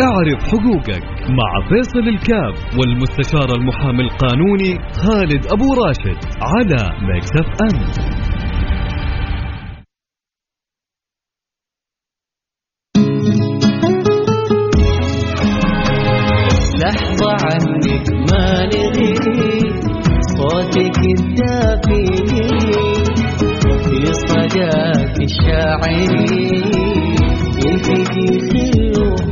اعرف حقوقك مع فيصل الكاف والمستشار المحامي القانوني خالد أبو راشد على مكسف أم. لحظة عنك ما نغي صوتك الدافي في صداك الشاعري يلتقي خل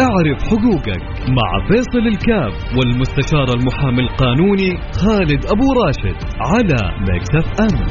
اعرف حقوقك مع فيصل الكاف والمستشار المحامي القانوني خالد أبو راشد على مكسف أم.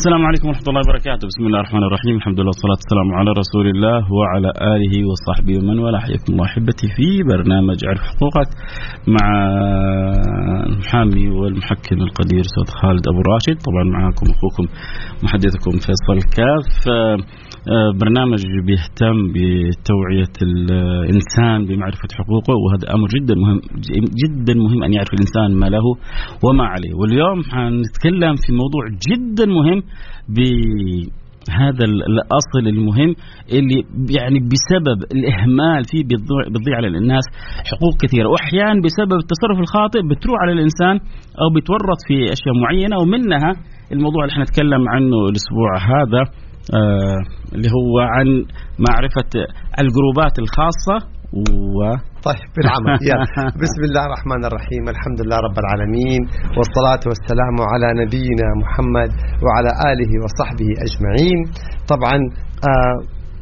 السلام عليكم ورحمة الله وبركاته. بسم الله الرحمن الرحيم. الحمد لله والصلاة والسلام على رسول الله وعلى آله وصحبه ومن والاه. حياكم الله أحبتي في برنامج عرف حقوقك مع المحامي والمحكم القدير أستاذ خالد أبو راشد. طبعا معكم أخوكم محدثكم فيصل كاف. آه، برنامج بيهتم بتوعية الإنسان بمعرفة حقوقه وهذا أمر جدا مهم جدا مهم أن يعرف الإنسان ما له وما عليه. واليوم حنتكلم في موضوع جدا مهم بهذا ال- الأصل المهم اللي يعني بسبب الإهمال فيه بتضيع على الناس. حقوق كثيرة. وأحيانا بسبب التصرف الخاطئ بتروح على الإنسان أو بتورط في أشياء معينة ومنها الموضوع اللي حنتكلم عنه الأسبوع هذا آه اللي هو عن معرفة الجروبات الخاصة و طيب بالعمل. يلا. بسم الله الرحمن الرحيم. الحمد لله رب العالمين والصلاة والسلام على نبينا محمد وعلى آله وصحبه أجمعين. طبعا آه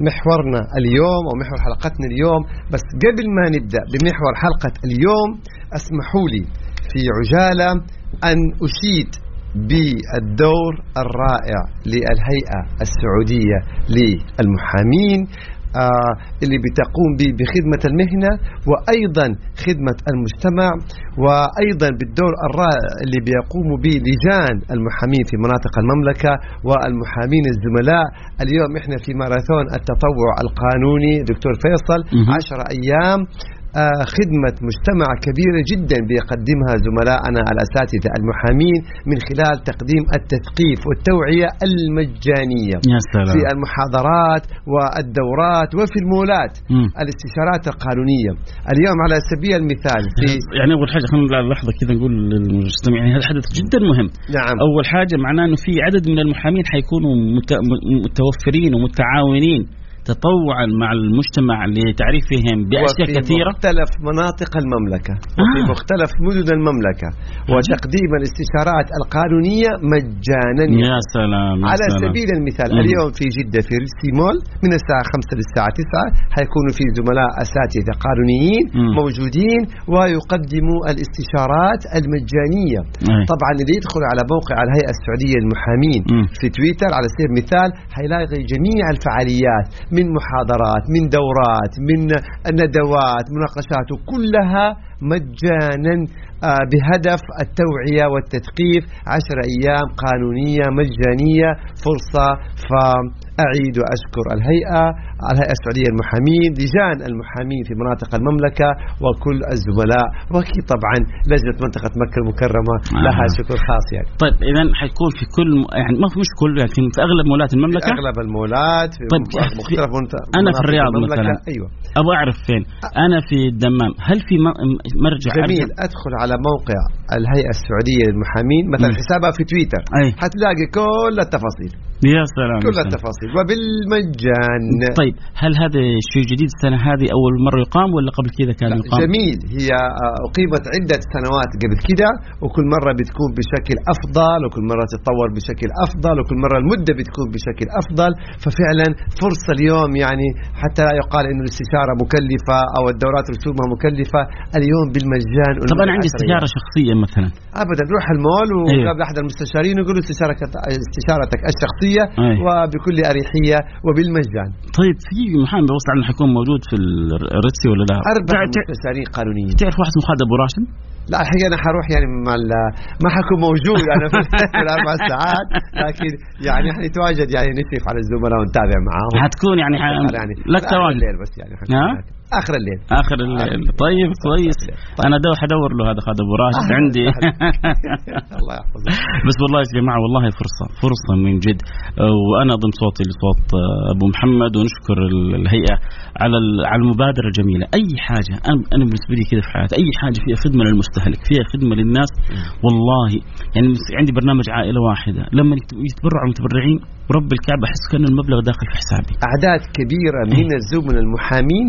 محورنا اليوم أو محور حلقتنا اليوم بس قبل ما نبدأ بمحور حلقة اليوم اسمحوا لي في عجالة أن أشيد بالدور الرائع للهيئة السعودية للمحامين. اللي بتقوم به بخدمة المهنة وأيضا خدمة المجتمع وأيضا بالدور الرائع اللي بيقوم به لجان المحامين في مناطق المملكة والمحامين الزملاء اليوم إحنا في ماراثون التطوع القانوني دكتور فيصل. عشر أيام آه، خدمة مجتمع كبيرة جدا بيقدمها زملائنا الأساتذة المحامين من خلال تقديم التثقيف والتوعية المجانية يا سلام. في المحاضرات والدورات وفي المولات. مم. الاستشارات القانونية. اليوم على سبيل المثال في يعني أول حاجة خلينا لحظة كذا نقول للمستمعين هذا حدث جدا مهم. نعم. أول حاجة معناه إنه في عدد من المحامين حيكونوا مت- م- متوفرين ومتعاونين. تطوعا مع المجتمع لتعريفهم بأشياء وفي كثيرة مختلف مناطق المملكة وفي آه. مختلف مدن المملكة وتقديم الاستشارات القانونية مجانا يا سلام يا على سلام. سبيل المثال مم. اليوم في جدة في ريسي مول من الساعة 5 للساعة 9 حيكونوا في زملاء أساتذة قانونيين مم. موجودين ويقدموا الاستشارات المجانية أي. طبعا اللي يدخل على موقع الهيئة السعودية للمحامين مم. في تويتر على سبيل المثال حيلاقي جميع الفعاليات من محاضرات من دورات من ندوات مناقشات وكلها مجانا آه، بهدف التوعية والتثقيف. عشر أيام قانونية مجانية فرصة فأعيد وأشكر الهيئة الهيئة السعودية للمحامين لجان المحامين في مناطق المملكة وكل الزملاء وأكيد طبعا لجنة منطقة مكة المكرمة لها آه. شكر خاص يعني طيب اذا حيكون في كل يعني ما في مش كل لكن في أغلب مولات في المملكه أغلب المولات في طيب، مختلف أنا في الرياض المملكة. مثلاً. أيوه أبغى أعرف فين أنا في الدمام هل في م- مرجع جميل أرجع؟ أدخل على موقع الهيئة السعودية للمحامين مثلا. حسابها في تويتر أي. حتلاقي كل التفاصيل يا سلام كل. التفاصيل وبالمجان طيب هل هذا شيء جديد السنة هذه أول مرة يقام ولا قبل كذا كان يقام؟ جميل هي آه، أقيمت عدة سنوات قبل كده وكل مرة بتكون بشكل أفضل وكل مرة تتطور بشكل أفضل وكل مرة المدة بتكون بشكل أفضل ففعلا فرصة اليوم يعني حتى لا يقال إنه الاستشارة مكلفة أو الدورات رسومها مكلفة اليوم بالمجان طب أنا عندي استشارة شخصية مثلا ابدا روح المول أيوه. وقابل أحد المستشارين ويقول له استشارك استشارتك الشخصية أيوه. وبكل أريحية وبالمجان طيب في محامي بوصل عنه حيكون موجود في الريتسي ولا لا؟ أربع مستشارين قانونيين تعرف واحد اسمه خالد أبو راشد؟ لا الحقيقة أنا حروح يعني مع ما حكون موجود أنا في الأربع ساعات لكن يعني حنتواجد يعني نشرف على الزملاء ونتابع معاهم حتكون يعني. يعني لك تواجد بس يعني. آخر الليل. آخر الليل. طيب كويس. أنا دو حدور له هذا خالد أبو راشد. عندي. الله يحفظك. بس والله يا جماعة والله فرصة فرصة من جد. وأنا ضم صوتي لصوت أبو محمد ونشكر الهيئة على على المبادرة الجميلة. أي حاجة أنا بالنسبة لي كذا في حياتي. أي حاجة فيها خدمة للمستهلك فيها خدمة للناس. والله يعني عندي برنامج عائلة واحدة. لما يت- يتبرعوا المتبرعين ورب الكعبة أحس كأن المبلغ داخل في حسابي. أعداد كبيرة من الزملاء المحامين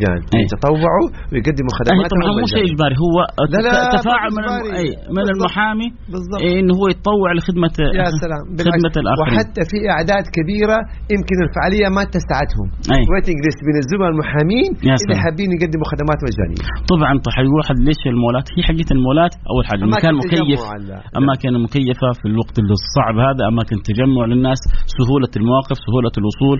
بالمجان إيه. يتطوعوا ويقدموا أي خدمات طبعا مو شيء إجباري. هو لا لا، تفاعل من. أي من. المحامي بالضبط. إيه إنه هو يتطوع لخدمه يا سلام. خدمة الآخرين. وحتى في أعداد كبيرة يمكن الفعالية ما تسعتهم أي. ويتنج ليست من الزملاء المحامين يا اللي. حابين يقدموا خدمات مجانية. طبعا طيب واحد ليش المولات؟ هي حقيقة المولات أول حاجة. المكان مكيف. أماكن مكيفة في الوقت الصعب هذا أماكن تجمع للناس سهولة المواقف سهولة الوصول.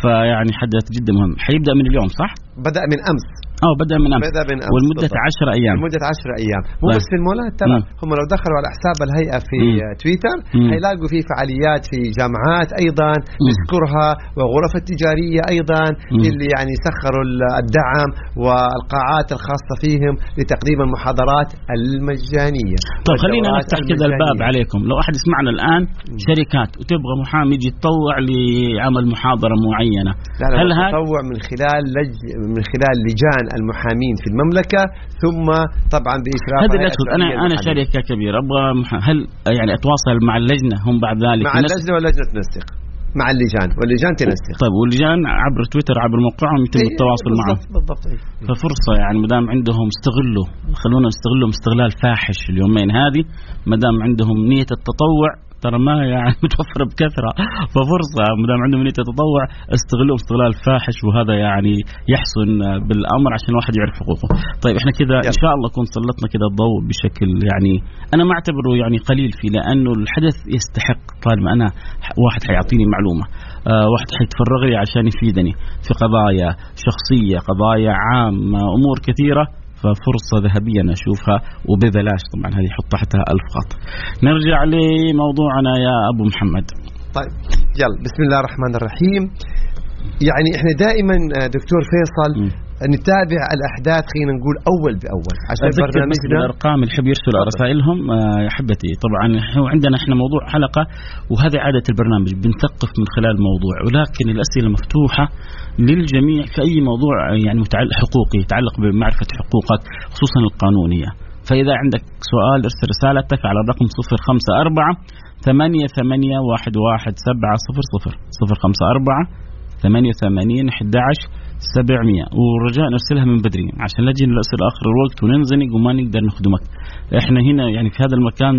فيعني حدث جدا مهم. حيبدأ من اليوم صح؟ بدأ من أمس. آه بدا من أمس بدا من أمس بالضبط. 10 أيام لمدة 10 أيام مو طيب. بس في المولات ترى مم. هم لو دخلوا على حساب الهيئة في مم. تويتر مم. حيلاقوا في فعاليات في جامعات أيضا نذكرها وغرف التجارية أيضا مم. اللي يعني سخروا ال- الدعم والقاعات الخاصة فيهم لتقديم المحاضرات المجانية طيب خلينا نفتح كذا الباب. عليكم لو أحد يسمعنا الآن شركات وتبغى محامي يجي يتطوع لعمل محاضرة معينة لا لا هل هذا تطوع من خلال لج... من خلال لجان المحامين في المملكة ثم طبعا بإشراف هذا اللي أنا أنا. شركه كبيره أبغى هل يعني أتواصل مع اللجنة؟ هم بعد ذلك مع اللجنة واللجنة تنسق. مع اللجان. واللجان تنسق. طيب واللجان عبر تويتر عبر موقعهم يتم إيه، التواصل معهم. بالضبط إيه. ففرصة يعني ما دام عندهم استغلوا خلونا نستغلهم استغلال فاحش اليومين هذه ما دام عندهم نية التطوع ترى ما يعني متوفرة بكثرة. ففرصة ما دام عندهم نية التطوع استغلوهم استغلال فاحش وهذا يعني يحسن بالأمر عشان الواحد يعرف حقوقه. طيب إحنا كذا إن شاء الله نكون سلطنا كذا الضوء بشكل يعني أنا ما أعتبره يعني قليل فيه لأنه الحدث يستحق طالما أنا واحد حيعطيني معلومة. آه واحد حيتفرغ لي عشان يفيدني في قضايا شخصية قضايا عامة أمور كثيرة. ففرصة ذهبية أنا أشوفها وببلاش طبعا هذه يحط تحتها ألف خط. نرجع لموضوعنا يا أبو محمد. طيب يلا بسم الله الرحمن الرحيم. يعني إحنا دائما آه، دكتور فيصل. نتابع الأحداث خلينا نقول أول بأول. عشان برنامجنا بالأرقام اللي يحب يرسل رسائلهم آه، يا حبتي طبعا هو عندنا إحنا موضوع حلقة وهذه عادة البرنامج بنثقف من خلال الموضوع ولكن الأسئلة مفتوحة للجميع في أي موضوع آه، يعني متعلق حقوقي يتعلق بمعرفة حقوقك خصوصا القانونية. فإذا عندك سؤال ارسل رسالتك على الرقم 054 ثمانية ثمانية واحد واحد سبعة صفر صفر. صفر خمسة أربعة ثمانية ثمانين أحد عشر سبعمية. ورجاء نرسلها من بدري. عشان لا تجينا نرسل آخر الوقت وننزنق وما نقدر نخدمك. إحنا هنا يعني في هذا المكان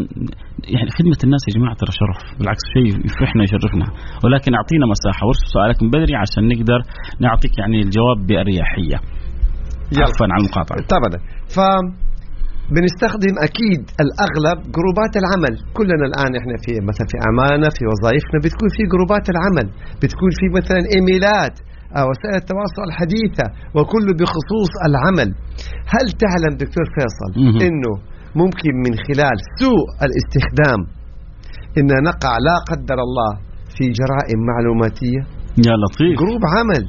يعني خدمة الناس يا جماعة ترى شرف. بالعكس شيء يفرحنا يشرفنا ولكن أعطينا مساحة. وارسل سؤالك من بدري عشان نقدر نعطيك يعني الجواب بأريحية. يلا. عفوا على المقاطعة. طبعا ف بنستخدم أكيد الأغلب جروبات العمل. كلنا الآن إحنا في مثلا في اعمالنا في وظائفنا بتكون في جروبات العمل. بتكون في مثلا إيميلات. وسائل التواصل الحديثة وكله بخصوص العمل. هل تعلم دكتور فيصل. أنه ممكن من خلال سوء الاستخدام أن نقع لا قدر الله في جرائم معلوماتية؟ يا لطيف. جروب عمل.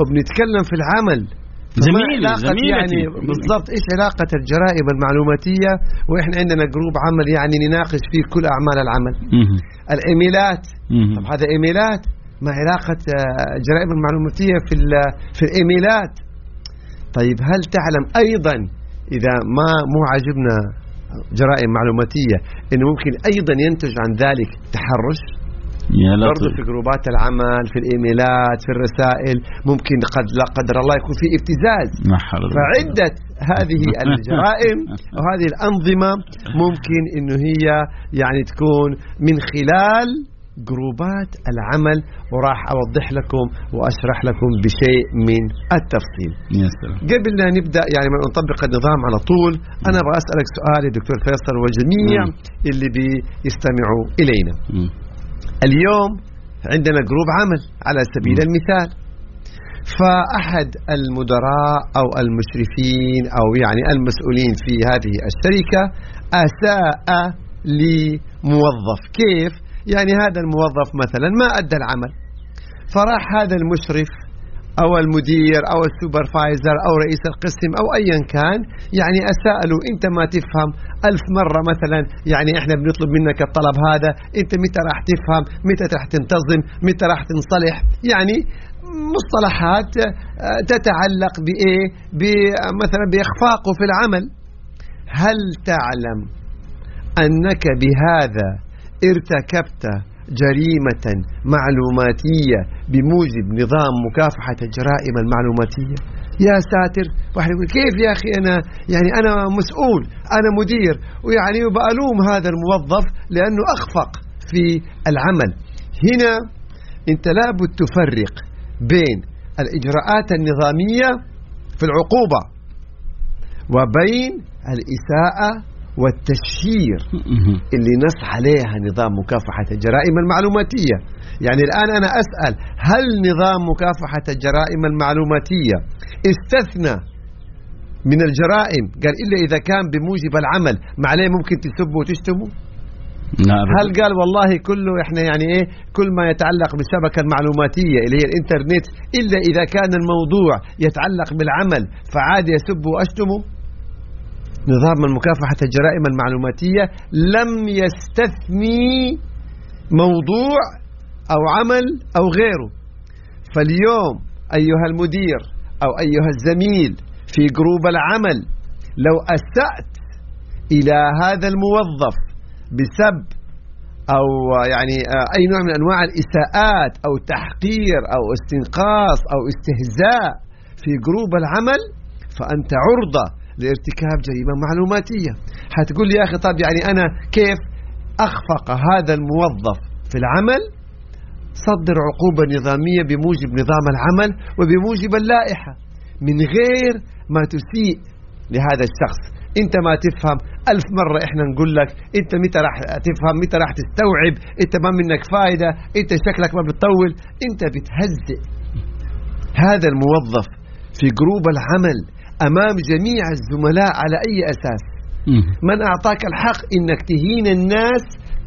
وبنتكلم في العمل. علاقة زميلتي يعني بالضبط إيش علاقة الجرائم المعلوماتية؟ وإحنا عندنا جروب عمل يعني نناقش فيه كل أعمال العمل. مهم. الإيميلات. مهم. طب هذا إيميلات؟ ما علاقة آه، الجرائم المعلوماتية في في الإيميلات. طيب هل تعلم أيضا إذا ما مو عاجبنا جرائم معلوماتية انه ممكن أيضا ينتج عن ذلك تحرش؟ يا برضه في جروبات العمل في الإيميلات في الرسائل ممكن قد لا قدر الله يكون في ابتزاز. فعدة هذه الجرائم وهذه الأنظمة ممكن أنه هي يعني تكون من خلال جروبات العمل وراح أوضح لكم وأشرح لكم بشيء من التفصيل قبل لا نبدأ يعني ما نطبق النظام على طول أنا أبغى أسألك سؤال يا دكتور فيصل وجميع مم. اللي بيستمعوا إلينا مم. اليوم عندنا group عمل على سبيل مم. المثال فأحد المدراء أو المشرفين أو يعني المسؤولين في هذه الشركة أساء لموظف كيف؟ يعني هذا الموظف مثلا ما أدى العمل فراح هذا المشرف أو المدير أو ال supervisor أو رئيس القسم أو أيا كان يعني أساء له أنت ما تفهم ألف مرة مثلا يعني إحنا بنطلب منك الطلب هذا أنت متى راح تفهم؟ متى راح تنتظم؟ متى راح تنصلح؟ يعني مصطلحات آه، تتعلق بإيه؟ مثلا بإخفاقه في العمل. هل تعلم أنك بهذا ارتكبت جريمة معلوماتية بموجب نظام مكافحة الجرائم المعلوماتية. يا ساتر واحد يقول كيف يا أخي أنا؟ يعني أنا مسؤول أنا مدير ويعني بألوم هذا الموظف لأنه أخفق في العمل. هنا أنت لابد تفرق بين الإجراءات النظامية في العقوبة وبين الإساءة والتشهير. اللي نص عليها نظام مكافحة الجرائم المعلوماتية. يعني الآن أنا أسأل هل نظام مكافحة الجرائم المعلوماتية استثنى من الجرائم؟ قال إلا إذا كان بموجب العمل. ما عليه ممكن تسبوا وتشتموا؟ أبداً. هل قال والله كله إحنا يعني إيه كل ما يتعلق بالشبكة المعلوماتية اللي هي الإنترنت إلا إذا كان الموضوع يتعلق بالعمل فعاد يسبوا وأشتموا؟ نظام مكافحه الجرائم المعلوماتية لم يستثني موضوع أو عمل أو غيره. فاليوم أيها المدير أو أيها الزميل في group العمل لو أسأت إلى هذا الموظف بسب أو يعني أي نوع من أنواع الإساءات أو تحقير أو استنقاص أو استهزاء في group العمل فأنت عرضة لارتكاب جريمة معلوماتية. حتقول لي يا أخي طب يعني أنا كيف أخفق هذا الموظف في العمل؟ صدر عقوبة نظامية بموجب نظام العمل وبموجب اللائحة. من غير ما تسيء لهذا الشخص. أنت ما تفهم. ألف مرة إحنا نقول لك أنت متى راح تفهم؟ متى راح تستوعب؟ أنت ما منك فايدة. أنت شكلك ما بتطول. أنت بتهزئ. هذا الموظف في group العمل أمام جميع الزملاء على أي أساس؟ مم. من أعطاك الحق إنك تهين الناس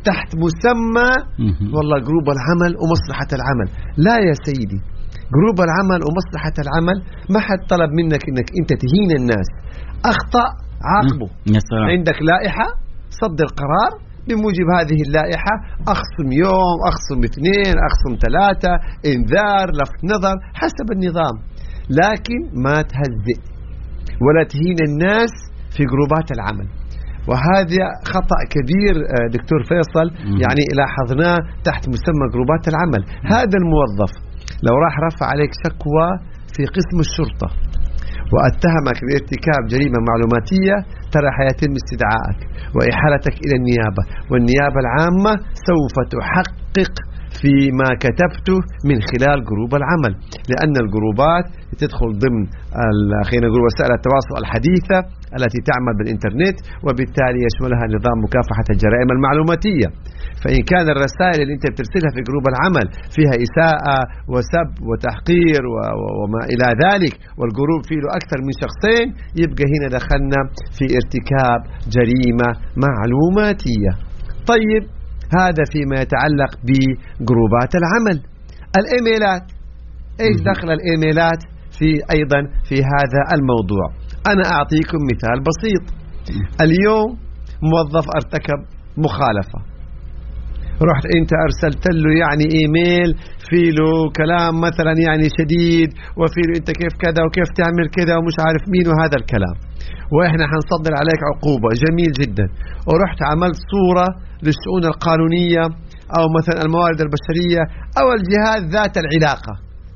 تحت مسمى. والله group العمل ومصلحة العمل. لا يا سيدي group العمل ومصلحة العمل ما حد طلب منك إنك أنت تهين الناس. أخطأ عاقبه. عندك لائحة؟ صدر قرار بموجب هذه اللائحة. أخصم يوم أخصم اثنين أخصم ثلاثة إنذار لفت نظر حسب النظام. لكن ما تهزئ. ولا تهين الناس في جروبات العمل. وهذا خطأ كبير آه، دكتور فيصل. يعني لاحظناه تحت مسمى جروبات العمل. هذا الموظف لو راح رفع عليك شكوى في قسم الشرطة واتهمك بارتكاب جريمة معلوماتية ترى حيتم استدعائك وإحالتك إلى النيابة. والنيابة العامة سوف تحقق فيما كتبته من خلال group العمل لأن الـ group ات تدخل ضمن خلينا نقول وسائل التواصل الحديثة التي تعمل بالإنترنت وبالتالي يشملها نظام مكافحة الجرائم المعلوماتية. فإن كان الرسائل اللي أنت بترسلها في group العمل فيها إساءة وسب وتحقير وما إلى ذلك وال group فيه له أكثر من شخصين يبقى هنا دخلنا في ارتكاب جريمة معلوماتية. طيب هذا فيما يتعلق بجروبات العمل. الإيميلات إيش دخل الإيميلات في أيضا في هذا الموضوع؟ أنا أعطيكم مثال بسيط. اليوم موظف ارتكب مخالفة. رحت أنت أرسلت له يعني إيميل في له كلام مثلا يعني شديد وفي له أنت كيف كذا وكيف تعمل كذا ومش عارف مين وهذا الكلام. وإحنا حنصدر عليك عقوبة. جميل جدا. ورحت عملت صورة للشؤون القانونية أو مثلا الموارد البشرية أو الجهات ذات العلاقة.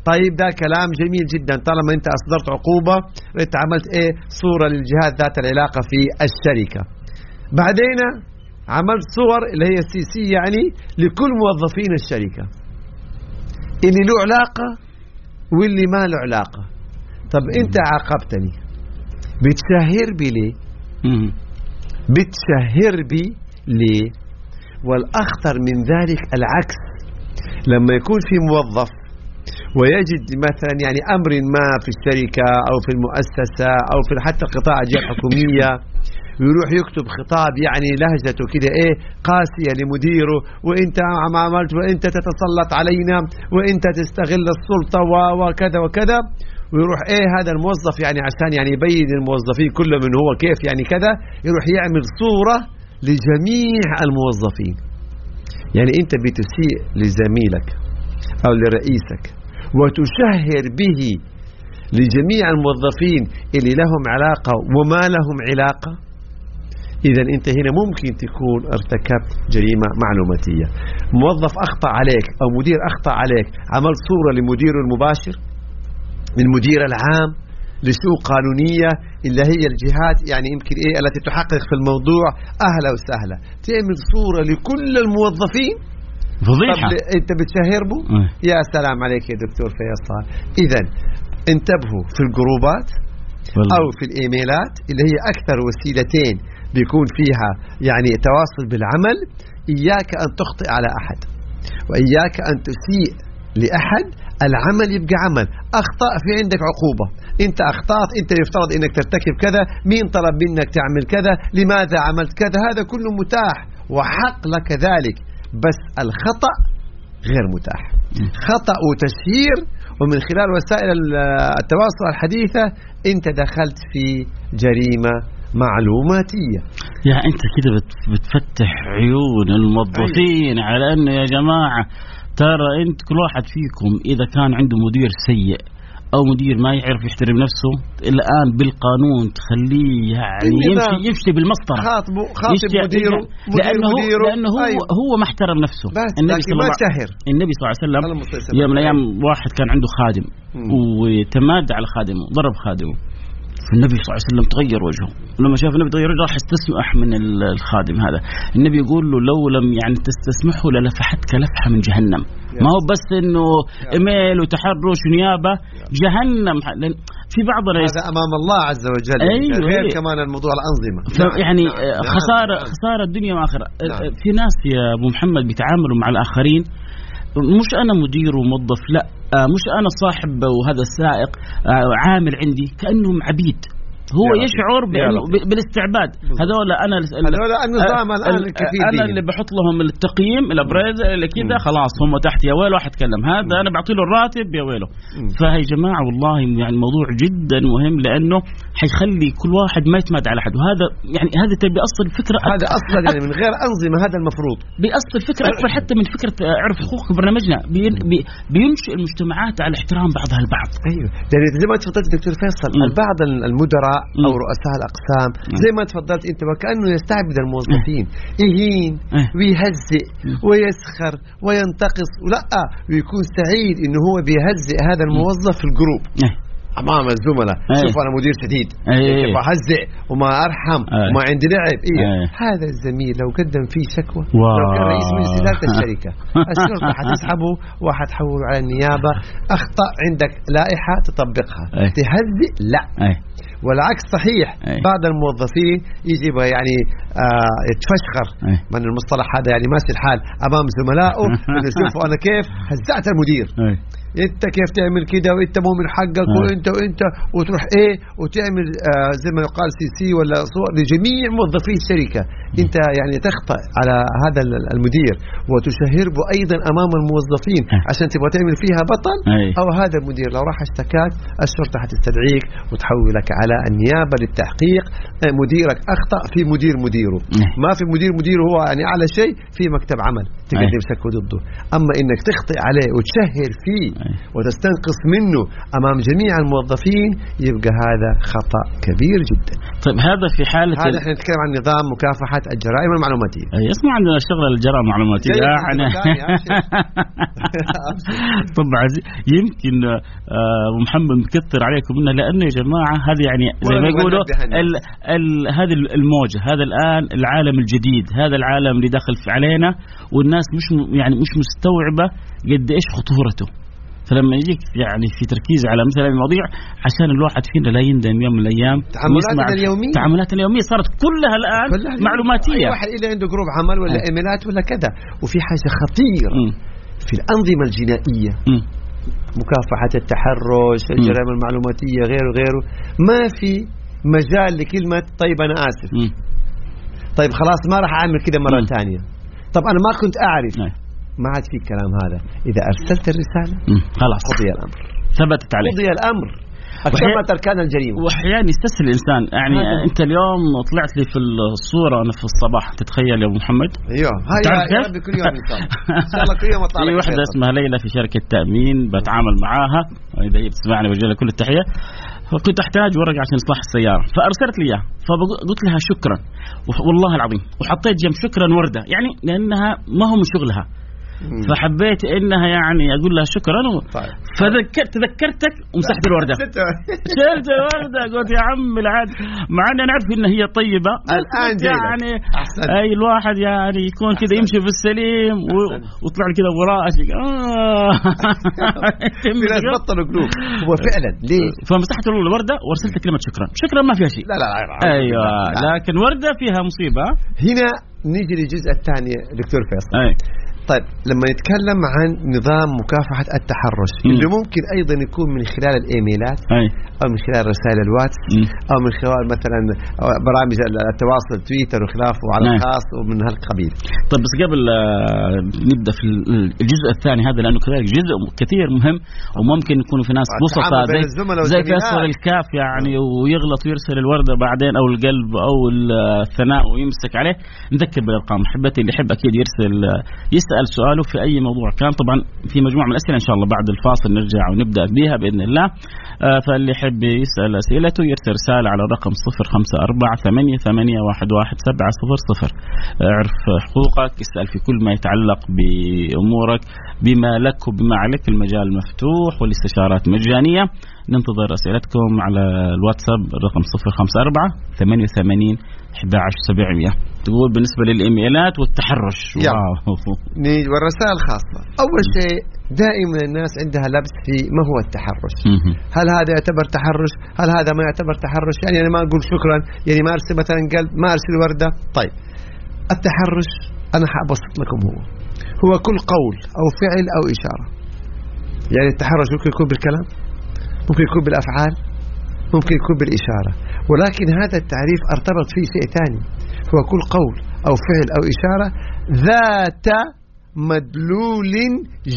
طيب ده كلام جميل جدا. طالما أنت أصدرت عقوبة أنت عملت إيه؟ صورة للجهات ذات العلاقة في الشركة. بعدين عملت صور اللي هي CC يعني لكل موظفين الشركة. اللي له علاقة واللي ما له علاقة. طب أنت عاقبتني. بتشهر بي ليه. بتشهر بي ليه؟ والأخطر من ذلك العكس. لما يكون في موظف ويجد مثلا يعني أمر ما في الشركة أو في المؤسسة أو في حتى قطاع الجهة الحكومية ويروح يكتب خطاب يعني لهجته كده إيه قاسية لمديره وإنت عم عملت وإنت تتسلط علينا وإنت تستغل السلطة وكذا وكذا. ويروح إيه هذا الموظف يعني عشان يعني يبين الموظفين كلهم من هو كيف يعني كذا يروح يعمل صورة لجميع الموظفين. يعني انت بتسيء لزميلك أو لرئيسك وتشهر به لجميع الموظفين اللي لهم علاقة وما لهم علاقة. إذا أنت هنا ممكن تكون ارتكبت جريمة معلوماتية. موظف أخطأ عليك أو مدير أخطأ عليك عملت صورة لمديره المباشر للمدير العام لسوء قانونية اللي هي الجهات يعني يمكن إيه التي تحقق في الموضوع أهلا وسهلا. تعمل صورة لكل الموظفين. فضيحة. طب أنت بتشهر به إيه. يا سلام عليك يا دكتور فيصل. اذا انتبهوا في الجروبات والله. أو في الإيميلات اللي هي أكثر وسيلتين بيكون فيها يعني تواصل بالعمل. إياك أن تخطئ على أحد وإياك أن تسيء لأحد. العمل يبقى عمل. اخطا في عندك عقوبة. إنت أخطأت إنت يفترض إنك ترتكب كذا مين طلب منك تعمل كذا لماذا عملت كذا؟ هذا كله متاح. وحق لك ذلك. بس الخطأ غير متاح. خطأ وتشهير ومن خلال وسائل ال- التواصل الحديثة إنت دخلت في جريمة معلوماتية. يا أنت كده بت- بتفتح عيون الموظفين على أنه يا جماعة ترى انت كل واحد فيكم إذا كان عنده مدير سيء أو مدير ما يعرف يحترم نفسه الآن بالقانون تخليه يعني. يمشي يمشي بالمسطرة خاطبه خاطب يشتي- مديره مدير لأنه هو مديره لأنه هو أيوه. هو ما احترم نفسه بس النبي صلى الله شهر النبي صلى الله عليه وسلم يوم من عليه. الأيام واحد كان عنده خادم مم. وتمادى على خادمه ضرب خادمه فالنبي صلى الله عليه وسلم تغير وجهه. ولما شاف النبي تغير وجهه راح استسمح من ال- الخادم هذا. النبي يقول له لو لم يعني تستسمحه للفحتك لفحة من جهنم. ما هو بس إنه إيميل وتحرش ونيابة. جهنم. لأن في يست- هذا أمام الله عز وجل. أيوه، غير أيوه. كمان الموضوع الأنظمة. ف- يعني نعم، نعم، خساره نعم. خسارة الدنيا واخره نعم. في ناس يا أبو محمد بيتعاملوا مع الآخرين مش أنا مدير وموظف لا. آه، مش أنا صاحب وهذا السائق آه، عامل عندي كأنهم عبيد. هو يا. يشعر بالاستعباد. هذول أنا هذول النظام آه، الآن ال- الكفيل أنا. اللي بحط لهم التقييم الأبريز اللي كذا خلاص هم تحت يا ويله حتكلم هذا أنا بعطي له الراتب يا ويله. فهي جماعة والله يعني الموضوع جدا مهم لأنه حيخلي كل واحد ما يتماد على احد وهذا يعني هذا تبي بيأصل فكره هذا أصلا يعني من غير أنظمة هذا المفروض. بيأصل فكره أكبر حتى من فكرة أعرف حقوقك برنامجنا بين- بي- بينشئ المجتمعات على احترام بعضها البعض. أيوه. يعني زي ما تفضلت دكتور فيصل. البعض المدراء أو. رؤساء الأقسام زي ما تفضلت أنت وكأنه يستعبد الموظفين يهين إيه. ويهزئ ويسخر وينتقص ولا ويكون سعيد انه هو بيهزئ هذا الموظف في الجروب إيه. أمام الزملاء إيه. شوف أنا مدير شديد إيه. كيف أهزئ وما أرحم. وما عندي لعب إيه. هذا الزميل لو قدم فيه شكوى واو. لو كان رئيس مجلس اداره الشركة الشرطة حتسحبه وحتحوله على النيابة أخطأ عندك لائحة تطبقها. تهزئ لا إيه والعكس صحيح أي. بعض الموظفين يجي يعني آه يتفشخر أي. من المصطلح هذا يعني ماشي الحال أمام زملائه انه شوفوا أنا كيف هزأت المدير إيه أنت كيف تعمل كده وأنت مو من حقك آه. وأنت وأنت وتروح إيه وتعمل آه زي ما يقال CC ولا صور لجميع موظفي الشركة انت يعني تخطئ على هذا ال- المدير وتشهر به أيضا أمام الموظفين آه. عشان تبغى تعمل فيها بطل أي. أو هذا المدير لو راح اشتكاك الشرطة حتستدعيك وتحولك على النيابة للتحقيق آه، مديرك أخطأ في مدير مديره آه. ما في مدير مديره هو يعني أعلى شيء في مكتب عمل تقدم شكوى ضده أما إنك تخطئ عليه وتشهر فيه. وتستنقص منه أمام جميع الموظفين يبقى هذا خطأ كبير جدا طيب هذا في حالة هذا إحنا نتكلم عن نظام مكافحه الجرائم المعلوماتية. أي، اسمع عندنا شغله الجرائم المعلوماتية. زي يعني الحمد لله، طبعا يمكن آه، أبو محمد مكثر عليكم منه لأنه يا جماعة هذه يعني زي ما يقولوا. ال ال هذه الموجة هذا الآن العالم الجديد هذا العالم اللي دخل في علينا والناس مش يعني مش مستوعبة قد إيش خطورته. فلما يجيك يعني في تركيز على مثل هذه المواضيع عشان الواحد فينا لا يندم يوم من الأيام تعاملاتنا اليومية. تعاملاتنا اليومية صارت كلها الآن كلها. معلوماتية أي واحد اللي عنده جروب عمل ولا أي. إيميلات ولا كذا وفي حاجة خطيرة مم. في الأنظمة الجنائية مم. مكافحة التحرش الجرائم المعلوماتية غيره غيره ما في مجال لكلمة طيب أنا آسف مم. طيب خلاص ما راح أعمل كده مرة. ثانية طب أنا ما كنت أعرف. ما عاد في الكلام هذا. إذا أرسلت الرسالة مم. خلاص. قضي الأمر. ثبتت عليه. قضي الأمر. اكتمت اركان الجريمة. وأحيانا يستسهل الإنسان. يعني هذا. أنت اليوم طلعت لي في الصورة أنا في الصباح. تتخيل يا أبو محمد؟ أيوه. هاي يا؟ ربي كل يوم إن شاء الله. إن شاء الله كل يوم أطلع في واحدة خير. اسمها ليلى في شركة تأمين بتعامل معاها. إذا هي بتسمعني بوجه لها كل التحية. فكنت أحتاج ورق عشان إصلاح السيارة. فأرسلت لي اياه فقلت لها شكرا. والله العظيم. وحطيت جنب شكرا وردة. يعني لأنها ما هو من شغلها. فحبيت إنها يعني أقول لها شكرا و... طيب. فذكرت تذكرتك ومسحت الوردة. شلت الوردة. قلت يا عم العاد. مع إني أنا اعرف إن هي طيبة. لك. يعني أحسنت. أي الواحد يعني يكون كذا يمشي في السليم و... وطلع كذا وراسي آه. في ناس بطلوا قلوب. هو فعلا ليه؟ فمسحت الوردة وارسلت كلمة شكرا. شكرا ما فيها شيء. لا لا لا أيوه. لا. لكن وردة فيها مصيبة. هنا نيجي للجزء الثاني دكتور فيصل. أي. طيب لما نتكلم عن نظام مكافحة التحرش مم. اللي ممكن أيضا يكون من خلال الإيميلات أي أو من خلال رسائل الواتس مم. أو من خلال مثلا برامج التواصل تويتر وخلافه على نعم. الخاص ومن هالقبيل طيب بس قبل آه، نبدأ في ال- الجزء الثاني هذا لأنه كذلك جزء كثير مهم وممكن يكونوا في ناس بسطاء التعامل بين زي زي. فيصل الكاف يعني ويغلط ويرسل الوردة بعدين أو القلب أو الثناء ويمسك عليه نذكر بالأرقام أحبتي اللي يحب أكيد يرسل آه، يسال سؤاله في أي موضوع كان. طبعا في مجموعة من الأسئلة إن شاء الله بعد الفاصل نرجع ونبدأ بها بإذن الله. آه، فاللي يحب يسأل أسئلته يرسل رسالة على الرقم 054 اعرف حقوقك اسأل في كل ما يتعلق بأمورك بما لك وبما عليك. المجال مفتوح والاستشارات مجانية. ننتظر أسئلتكم على الواتساب الرقم 054 88 11700 تقول بالنسبة للإيميلات والتحرش. واو. والرسائل الخاصة. أول شيء دائما الناس عندها لبس في ما هو التحرش. هل هذا يعتبر تحرش؟ هل هذا ما يعتبر تحرش؟ يعني أنا ما أقول شكرا. يعني ما أرسل مثلا قلب ما أرسل وردة. طيب. التحرش أنا حأبسط لكم هو. هو كل قول أو فعل أو إشارة. يعني التحرش ممكن يكون بالكلام ممكن يكون بالأفعال. ممكن يكون بالإشارة. ولكن هذا التعريف ارتبط فيه شيء ثاني. هو كل قول أو فعل أو إشارة ذات مدلول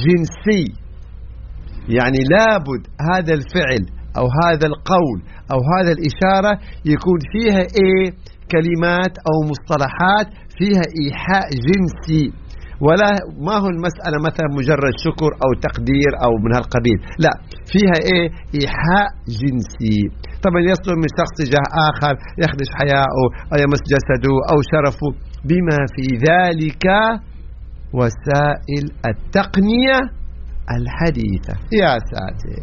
جنسي. يعني لابد هذا الفعل أو هذا القول أو هذا الإشارة يكون فيها إيه؟ كلمات أو مصطلحات فيها إيحاء جنسي. ولا ما هو المسألة مثلا مجرد شكر أو تقدير أو من هالقبيل. لا فيها إيه؟ إيحاء جنسي. طبعا يصدر من شخص تجاه آخر يخدش حياءه أو يمس جسده أو شرفه بما في ذلك وسائل التقنية الحديثة. يا ساتر.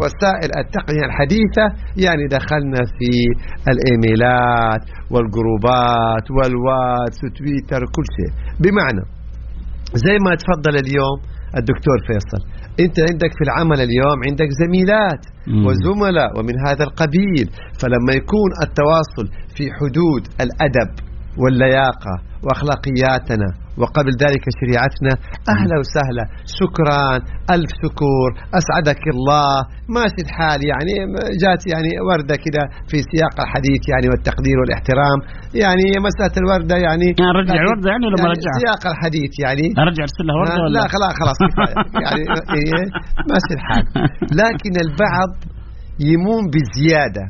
وسائل التقنية الحديثة يعني دخلنا في الإيميلات والجروبات والواتس وتويتر كل شيء. بمعنى زي ما تفضل اليوم الدكتور فيصل انت عندك في العمل اليوم عندك زميلات. وزملاء ومن هذا القبيل فلما يكون التواصل في حدود الأدب واللياقة وأخلاقياتنا وقبل ذلك شريعتنا أهلا وسهلا. شكرا. ألف شكر. أسعدك الله. ماشي الحال. يعني جات يعني وردة كده في سياق الحديث يعني والتقدير والإحترام. يعني مسألة الوردة يعني يعني أرجع لكن الوردة يعني ولا ما يعني أرجعها؟ سياق الحديث يعني. أرجع أرسل لها وردة ولا؟ لا خلاص خلاص. يعني إيه، ماشي الحال. لكن البعض يمون بزيادة.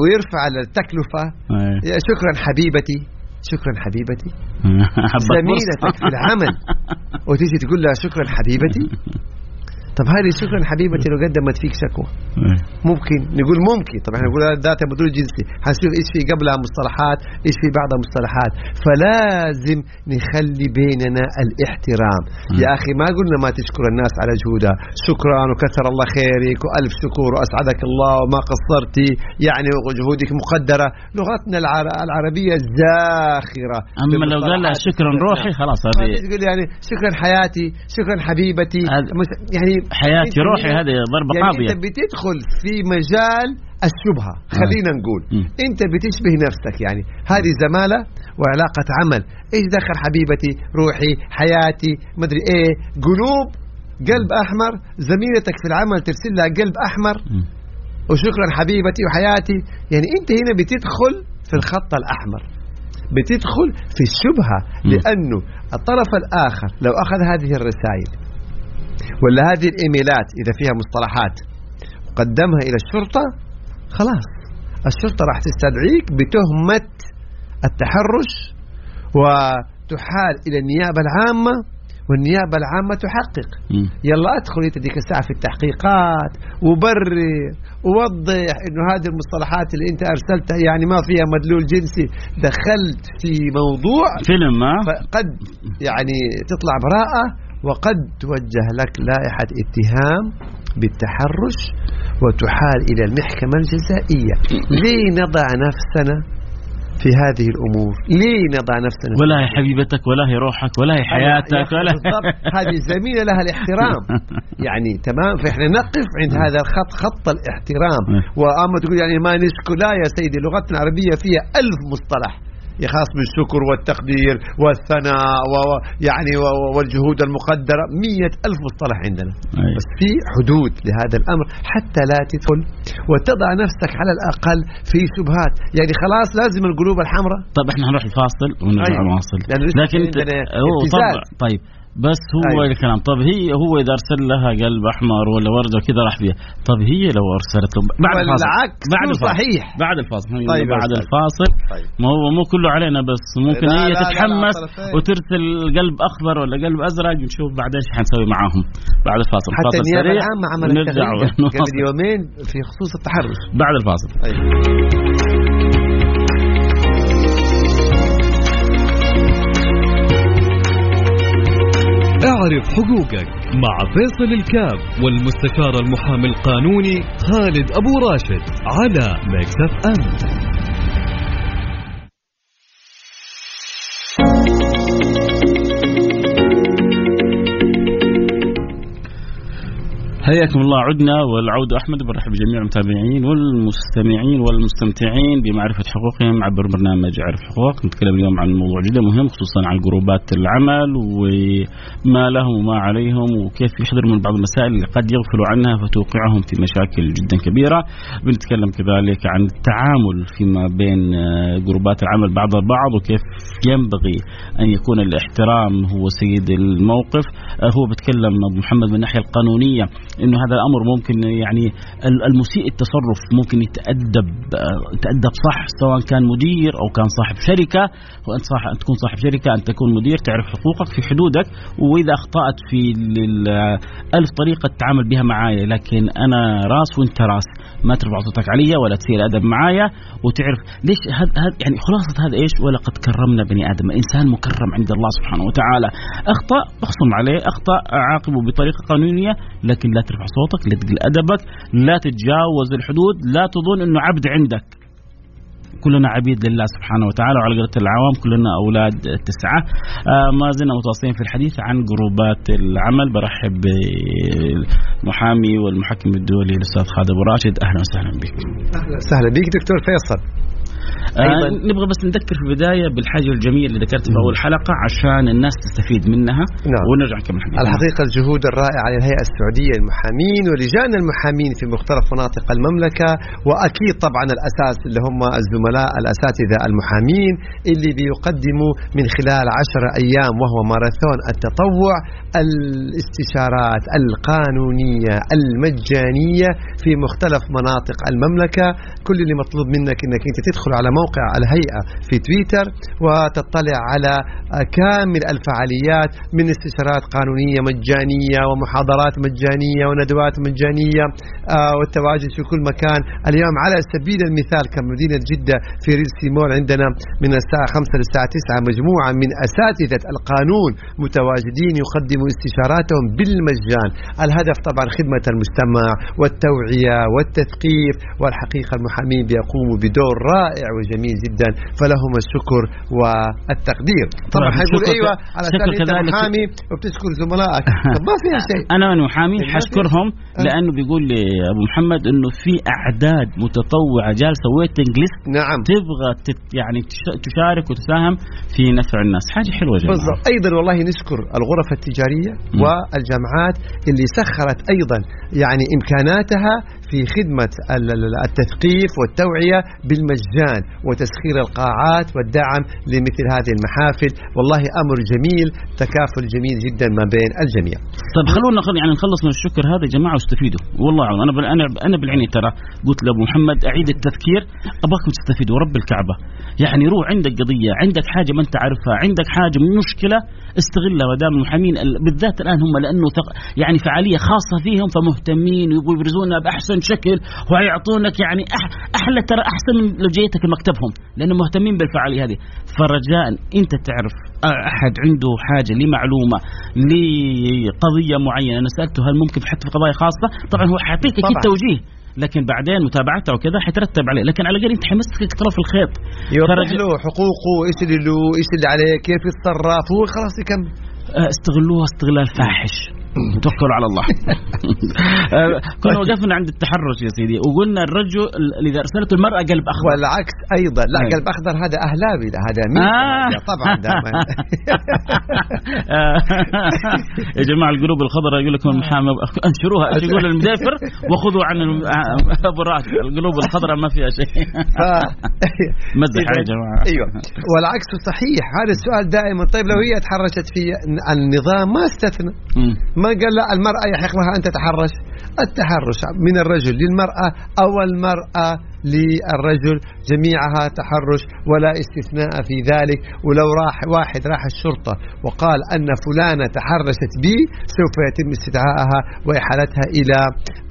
ويرفع التكلفة. أي. يا شكرا حبيبتي. شكرا حبيبتي. زميلتك في العمل. وتيجي تقول لها شكرا حبيبتي. طب هذه شكرا حبيبتي لو قدمت فيك شكوى. ممكن. نقول ممكن. طبعا نقول هذا ذات مدلول جنسي. حنشوف إيش في قبلها مصطلحات إيش في بعدها مصطلحات. فلازم نخلي بيننا الاحترام. يا أخي ما قلنا ما تشكر الناس على جهودها. شكرا وكثر الله خيرك وألف شكر وأسعدك الله وما قصرتي يعني وجهودك مقدرة. لغتنا العر- العربية زاخرة. أما لو قال شكرا روحي خلاص هذه تقول يعني شكرا حياتي شكرا حبيبتي. يعني حياتي روحي هذه ضربة يعني قاضية. أنت بتدخل في مجال الشبهة. خلينا نقول. أنت بتشبه نفسك يعني. هذه زمالة وعلاقة عمل. إيش دخل حبيبتي؟ روحي حياتي مدري إيه. قلوب قلب أحمر. زميلتك في العمل ترسل لها قلب أحمر. وشكرا حبيبتي وحياتي. يعني أنت هنا بتدخل في الخط الأحمر. بتدخل في الشبهة. لأنه الطرف الآخر لو أخذ هذه الرسائل ولا هذه الإيميلات إذا فيها مصطلحات وقدمها إلى الشرطة؟ خلاص. الشرطة راح تستدعيك بتهمة التحرش وتحال إلى النيابة العامة والنيابة العامة تحقق. يلا أدخل أنت ديك الساعة في التحقيقات وبرر ووضح إنه هذه المصطلحات اللي أنت أرسلتها يعني ما فيها مدلول جنسي. دخلت في موضوع فيلم ما فقد يعني تطلع براءة وقد توجه لك لائحة اتهام بالتحرش وتحال إلى المحكمة الجزائية. ليه نضع نفسنا في هذه الأمور؟ ليه نضع نفسنا ولا هي حبيبتك ولا هي روحك ولا هي حياتك ولا هذه الزميلة لها الاحترام. يعني تمام فإحنا نقف عند هذا الخط خط الاحترام. وأما تقول يعني ما نشكو لا يا سيدي لغتنا العربية فيها ألف مصطلح. يخاص بالشكر والتقدير والثناء ويعني والجهود المقدرة مية ألف مصطلح عندنا أي. بس في حدود لهذا الأمر حتى لا تدخل وتضع نفسك على الأقل في شبهات يعني خلاص لازم القلوب الحمراء طب إحنا نروح الفاصل ونرجع أيوة. نواصل لسه لكن ابتزاز. طبعا طيب بس هو أيوة. الكلام طب هي هو إذا أرسل لها قلب أحمر ولا وردة كذا راح فيها طب هي لو أرسلت له بعد الفاصل بعد الفاصل صحيح. بعد الفاصل طيب طيب بعد أستاذ. الفاصل طيب. ما هو مو كله علينا بس ممكن لا، هي لا، لا، لا، تتحمس طرفين. وترسل قلب أخضر ولا قلب أزرق نشوف بعدين إيش حنسوي معاهم بعد الفاصل حتى فاصل النيابة سريع عملت قبل. يومين في خصوص التحرش بعد الفاصل أيوة. اعرف حقوقك مع فيصل الكاف والمستشار المحامي القانوني خالد أبو راشد على Mix F حياكم الله عدنا والعود أحمد برحب بجميع المتابعين والمستمعين والمستمتعين بمعرفة حقوقهم عبر برنامج اعرف حقوق. نتكلم اليوم عن موضوع جدا مهم خصوصا عن جروبات العمل وما لهم وما عليهم وكيف يحذروا من بعض المسائل اللي قد يغفلوا عنها فتوقعهم في مشاكل جدا كبيرة. بنتكلم كذلك عن التعامل فيما بين آه، جروبات العمل بعض البعض وكيف ينبغي أن يكون الاحترام هو سيد الموقف. آه، هو بتكلم أبو محمد من الناحية القانونية. إنه هذا الأمر ممكن يعني ال- المسيء التصرف ممكن يتأدب يتأدب صح سواء كان مدير أو كان صاحب شركة. وانت صاحب أن تكون صاحب شركة أن تكون مدير تعرف حقوقك في حدودك. وإذا أخطأت في ألف طريقة تتعامل بها معايا لكن أنا راس وأنت راس. ما ترفع صوتك علي ولا تسيء الادب معايا. وتعرف ليش هذا هذا- يعني خلاصة هذا إيش؟ ولقد كرمنا بني آدم. الانسان مكرم عند الله سبحانه وتعالى. أخطأ أخصم عليه. أخطأ عاقبه بطريقة قانونية لكن لا ترفع صوتك لا تقل أدبك لا تتجاوز الحدود لا تظن إنه عبد عندك. كلنا عبيد لله سبحانه وتعالى وعلى قولة العوام كلنا أولاد تسعة. آه ما زلنا متواصلين في الحديث عن جروبات العمل. برحب بالمحامي والمحكم الدولي الأستاذ خالد أبو راشد. أهلا وسهلا بك. أهلا وسهلا بك دكتور فيصل. آه أيضاً. نبغى بس نذكر في البداية بالحاجة الجميلة اللي ذكرت في أول حلقة عشان الناس تستفيد منها نعم. ونرجع نكمل حديثنا. الحقيقة الجهود الرائعة للهيئة السعودية للمحامين ولجان المحامين في مختلف مناطق المملكة وأكيد طبعا الأساس اللي هم الزملاء الأساتذة المحامين اللي بيقدموا من خلال عشر أيام وهو ماراثون التطوع الاستشارات القانونية المجانية في مختلف مناطق المملكة كل اللي مطلوب منك أنك أنت تدخل على موقع الهيئة في تويتر وتطلع على كامل الفعاليات من استشارات قانونية مجانية ومحاضرات مجانية وندوات مجانية آه، والتواجد في كل مكان. اليوم على سبيل المثال كمدينة جدة في ريلسي مول عندنا من الساعة 5 للساعة 9 مجموعة من أساتذة القانون متواجدين يقدموا استشاراتهم بالمجان. الهدف طبعا خدمة المجتمع والتوعية والتثقيف والحقيقة المحامين بيقوموا بدور رائع وجميل جدا. فلهم الشكر والتقدير. طبعا حيقول أيوه على انت. محامي وبتشكر زملائك. طب ما فيها شيء؟ أنا من محامي حشكرهم أه. لأنه بيقول لي أبو محمد إنه في أعداد متطوعة جالسة ويتنج ليست نعم. تبغى تت يعني تش- تشارك وتساهم في نفع الناس. حاجة حلوة جماعة. بالضبط. أيضا والله نشكر الغرف التجارية مم. والجامعات اللي سخرت أيضا يعني إمكاناتها في خدمة ال- ال- التثقيف والتوعية بالمجان. وتسخير القاعات والدعم لمثل هذه المحافل. والله أمر جميل تكافل جميل جدا ما بين الجميع. طيب خلونا يعني نخلص من الشكر هذا يا جماعة واستفيدوا. والله بال- أنا أنا بالعين ترى. قلت لأبو محمد أعيد التذكير. ابغاكم تستفيدوا ورب الكعبة. يعني روح عندك قضية عندك حاجة ما أنت عارفها عندك حاجة مشكلة استغلها ما دام المحامين ال- بالذات الآن هم لأنه ثق- يعني فعالية خاصة فيهم فمهتمين ويبغوا يبرزونها بأحسن شكل ويعطونك يعني أح- أحلى ترى أحسن من لو جيتك مكتبهم لانهم مهتمين بالفعالية هذه. فرجاء أنت تعرف أحد عنده حاجة لمعلومة لقضية معينة؟ أنا سألته هل ممكن حتى في قضايا خاصة؟ طبعا هو حيعطيك أكيد. توجيه لكن بعدين متابعته وكذا حيترتب عليه. لكن على الأقل أنت حيمسكك طرف الخيط. يوضح له حقوقه إيش اللي له إيش اللي عليه كيف يتصرف هو خلاص يكمل. آه، استغلوها استغلال فاحش. توكلوا على الله. آه، كنا وقفنا عند التحرش يا سيدي وقلنا الرجل اذا أرسلته المرأة قلب أخضر. والعكس أيضا لا أيوة. قلب أخضر هذا اهلاوي لا هذا مين آه. طبعا دائما آه، يا جماعة القلوب الخضراء يقول لكم المحامي انشروها إيش يقول المدافر وخذوا عن آه، أبو راشد. القلوب الخضراء ما فيها شيء. مزح يا جماعة. أيوه. والعكس صحيح هذا السؤال دائما. طيب لو هي تحرشت في النظام ما استثنى. قال لا المرأة يحق لها أن تتحرش. التحرش من الرجل للمرأة أو المرأة للرجل جميعها تحرش ولا استثناء في ذلك ولو راح واحد راح الشرطة وقال أن فلانة تحرشت بي سوف يتم استدعائها وإحالتها إلى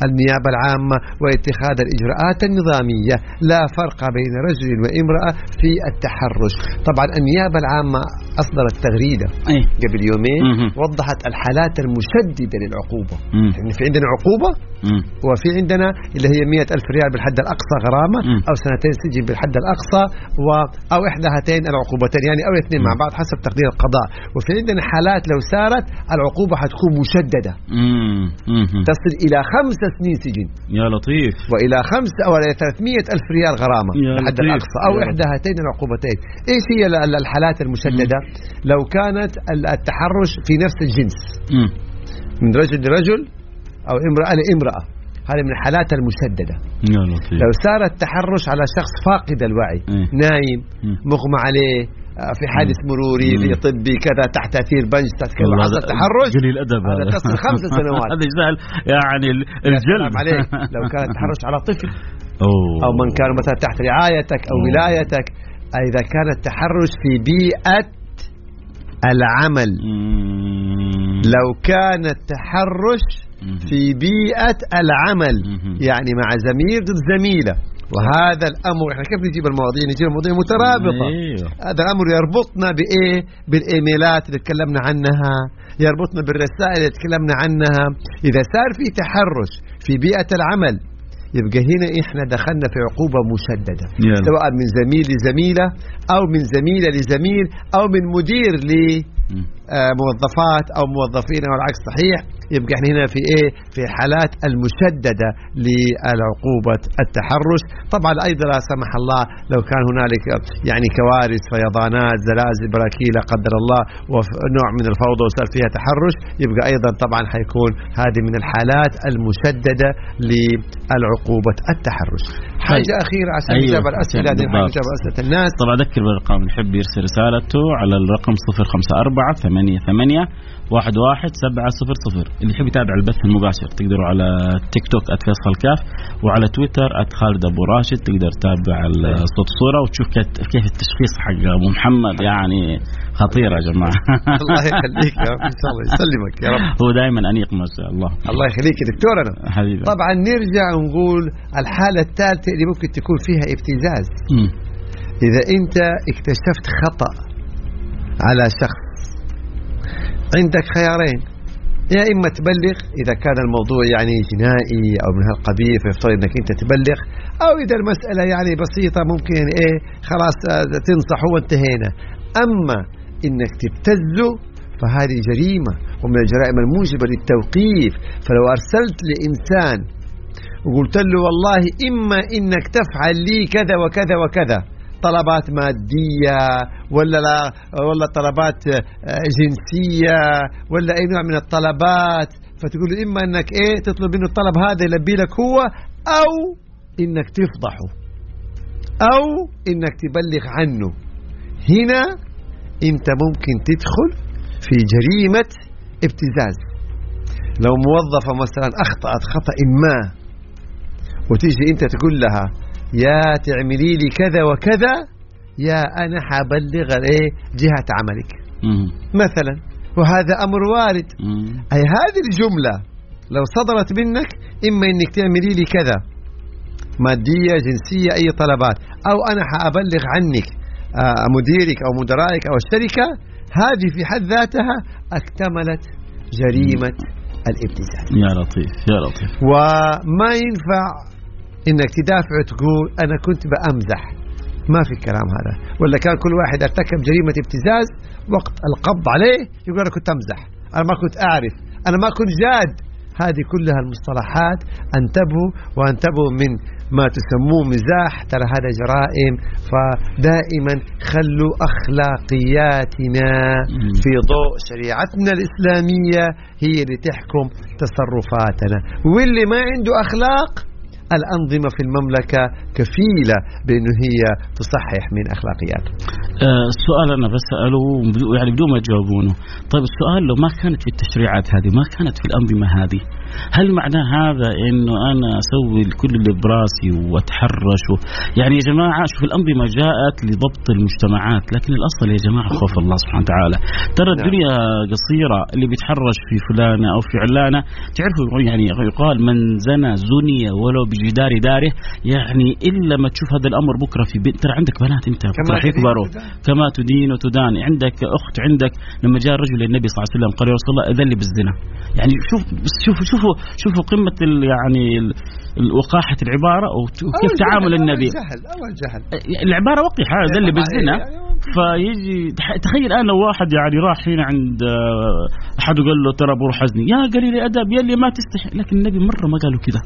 النيابة العامة واتخاذ الإجراءات النظامية لا فرق بين رجل وامرأة في التحرش طبعا النيابة العامة أصدرت تغريدة إيه قبل يومين. وضحت الحالات المشددة للعقوبة. يعني في عندنا عقوبة. وفي عندنا اللي هي مئة ألف ريال بالحد الأقصى غرامة مم. أو سنتين سجن بالحد الأقصى و أو إحدى هاتين العقوبتين. يعني أو الاثنين مع بعض حسب تقدير القضاء. وفي عندنا حالات لو سارت العقوبة حتكون مشددة. مم. مم. تصل إلى خمس سنين سجن. يا لطيف. وإلى خمس أو إلى 300 ألف ريال غرامة لطيف. الأقصى. أو إحدى هاتين العقوبتين. إيش هي ال- ال- الحالات المشددة؟ لو كانت ال- التحرش في نفس الجنس. مم. من رجل لرجل أو امرأة لامرأة. هذه من الحالات المشددة لو صار التحرش على شخص فاقد الوعي إيه. نايم مم. مغمى عليه آه، في حادث مروري في. طبي كذا تحت تاثير بنج تحت حصل هذا تحرش قليل ادب هذا تصل خمس سنوات. هذا يستاهل يعني الجلد عليك لو كان التحرش على طفل أوه. أو من كان مثلا تحت رعايتك أو. ولايتك إذا كان التحرش في بيئة العمل. لو كان التحرش. في بيئة العمل. يعني مع زميل ضد زميلة. وهذا الأمر إحنا كيف نجيب المواضيع؟ نجيب المواضيع مترابطة أيوه. هذا الأمر يربطنا بإيه؟ بالإيميلات اللي تكلمنا عنها. يربطنا بالرسائل اللي تكلمنا عنها. إذا صار في تحرش في بيئة العمل يبقى هنا إحنا دخلنا في عقوبة مشددة يلا. سواء من زميل لزميلة أو من زميلة لزميل أو من مدير ل مم. آه، موظفات أو موظفين أو العكس صحيح يبقى إحنا هنا في إيه؟ في حالات المشددة للعقوبة التحرش. طبعا أيضا لا سمح الله لو كان هنالك يعني كوارث فيضانات زلازل براكين لا قدر الله ونوع من الفوضى وصار فيها تحرش يبقى أيضا طبعا حيكون هذه من الحالات المشددة للعقوبة التحرش. حاجة أخيرة عشان أيوة، نجاوب على بالضبط. نجاوب على اسئله الناس. طبعا أذكر بالأرقام اللي يحب يرسل رسالته على الرقم 054 88 11 700 اللي يحب يتابع البث المباشر تقدروا على تيك توك @فيصل كاف وعلى تويتر @خالد أبو راشد. تقدر تتابع الصوت الصورة وتشوف كيف- التشخيص حق ابو محمد. يعني خطير يا جماعة. الله يخليك يا رب إن شاء الله يسلمك يا رب. هو دائما أنيق ما شاء الله. الله يخليك يا دكتور. أنا حبيبي. طبعا نرجع ونقول الحالة الثالثة اللي ممكن تكون فيها ابتزاز مم. إذا أنت اكتشفت خطأ على شخص عندك خيارين. يا إما تبلغ إذا كان الموضوع يعني جنائي أو من هالقبيل فيفترض أنك أنت تبلغ أو إذا المسألة يعني بسيطة ممكن إيه خلاص آه، تنصحه وانتهينا. أما إنك تبتزه فهذه جريمة ومن الجرائم الموجبة للتوقيف. فلو أرسلت لإنسان وقلت له والله إما إنك تفعل لي كذا وكذا وكذا طلبات مادية ولا لا ولا طلبات آه، جنسية ولا أي نوع من الطلبات. فتقول له إما إنك إيه تطلب منه الطلب هذا يلبي لك هو أو إنك تفضحه أو إنك تبلغ عنه. هنا أنت ممكن تدخل في جريمة ابتزاز. لو موظفة مثلا أخطأت خطأ ما وتيجي أنت تقول لها يا تعملي لي كذا وكذا يا أنا حبلغ إيه جهة عملك. مثلا وهذا أمر وارد. أي هذه الجملة لو صدرت منك إما إنك تعملي لي كذا. مادية جنسية أي طلبات. أو أنا حأبلغ عنك آه، مديرك أو مدرائك أو الشركة. هذه في حد ذاتها اكتملت جريمة الابتزاز. يا لطيف يا لطيف. وما ينفع انك تدافع وتقول أنا كنت بأمزح. ما في الكلام هذا. ولا كان كل واحد ارتكب جريمة ابتزاز وقت القبض عليه يقول أنا كنت أمزح. أنا ما كنت أعرف. أنا ما كنت جاد هذه كلها المصطلحات أنتبهوا وأنتبهوا من ما تسموه مزاح. ترى هذا جرائم فدائما خلوا أخلاقياتنا. في ضوء شريعتنا الإسلامية هي اللي تحكم تصرفاتنا. واللي ما عنده أخلاق الأنظمة في المملكة كفيلة بأنه هي تصحح من أخلاقياته آه، السؤال أنا بساله بدو- يعني بدون ما تجاوبونه. طيب السؤال لو ما كانت في التشريعات هذه ما كانت في الأنظمة هذه هل معنى هذا إنه أنا أسوي كل اللي براسي وأتحرش و... يعني يا جماعة شوف الأنظمة جاءت لضبط المجتمعات لكن الأصل يا جماعة خوف الله سبحانه وتعالى. ترى نعم. الدنيا قصيرة اللي بيتحرش في فلانة أو في علانة تعرفوا يعني يقال من زنى زني ولو بجدار داره يعني إلا ما تشوف هذا الأمر بكرة في بيت ترى عندك بنات أنت كما راح يكبروا. كما تدين وتدان. عندك أخت عندك لما جاء الرجل للنبي صلى الله عليه وسلم قال يا رسول الله أذن لي بالزنا. يعني شوف بس شوفوا شوفوا قمة يعني وقاحة العبارة وكيف تعامل النبي. جهل أول جهل. العبارة وقحة اذن لي بالزنا. فيجي تخيل الان لو واحد يعني راح هنا عند آه، أحد وقال له ترى أبو حزني. يا قليل الادب يا اللي ما تستحي. لكن النبي مرة ما قالوا كذا.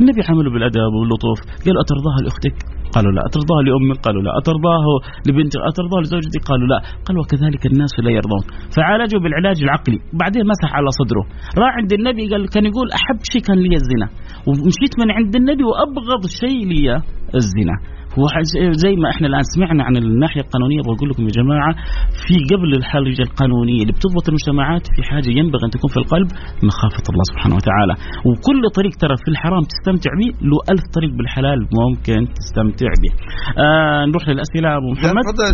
النبي عمله بالادب واللطف. قال أترضاها لأختك؟ قالوا لا اترضاها لامك قالوا لا. أترضاه لبنتك أترضاه لزوجتك قالوا لا. قال وكذلك الناس لا يرضون. فعالجوا بالعلاج العقلي. بعدين مسح على صدره. راح عند النبي قال كان يقول أحب شيء كان لي الزنا. ومشيت من عند النبي وأبغض شيء لي الزنا. هو زي ما إحنا الآن سمعنا عن الناحية القانونية بقول لكم يا جماعة في قبل الحاجة القانونية اللي بتضبط المجتمعات في حاجة ينبغي أن تكون في القلب مخافة الله سبحانه وتعالى. وكل طريق ترى في الحرام تستمتع به له ألف طريق بالحلال ممكن تستمتع به. آه نروح للأسئلة أبو محمد. تفضل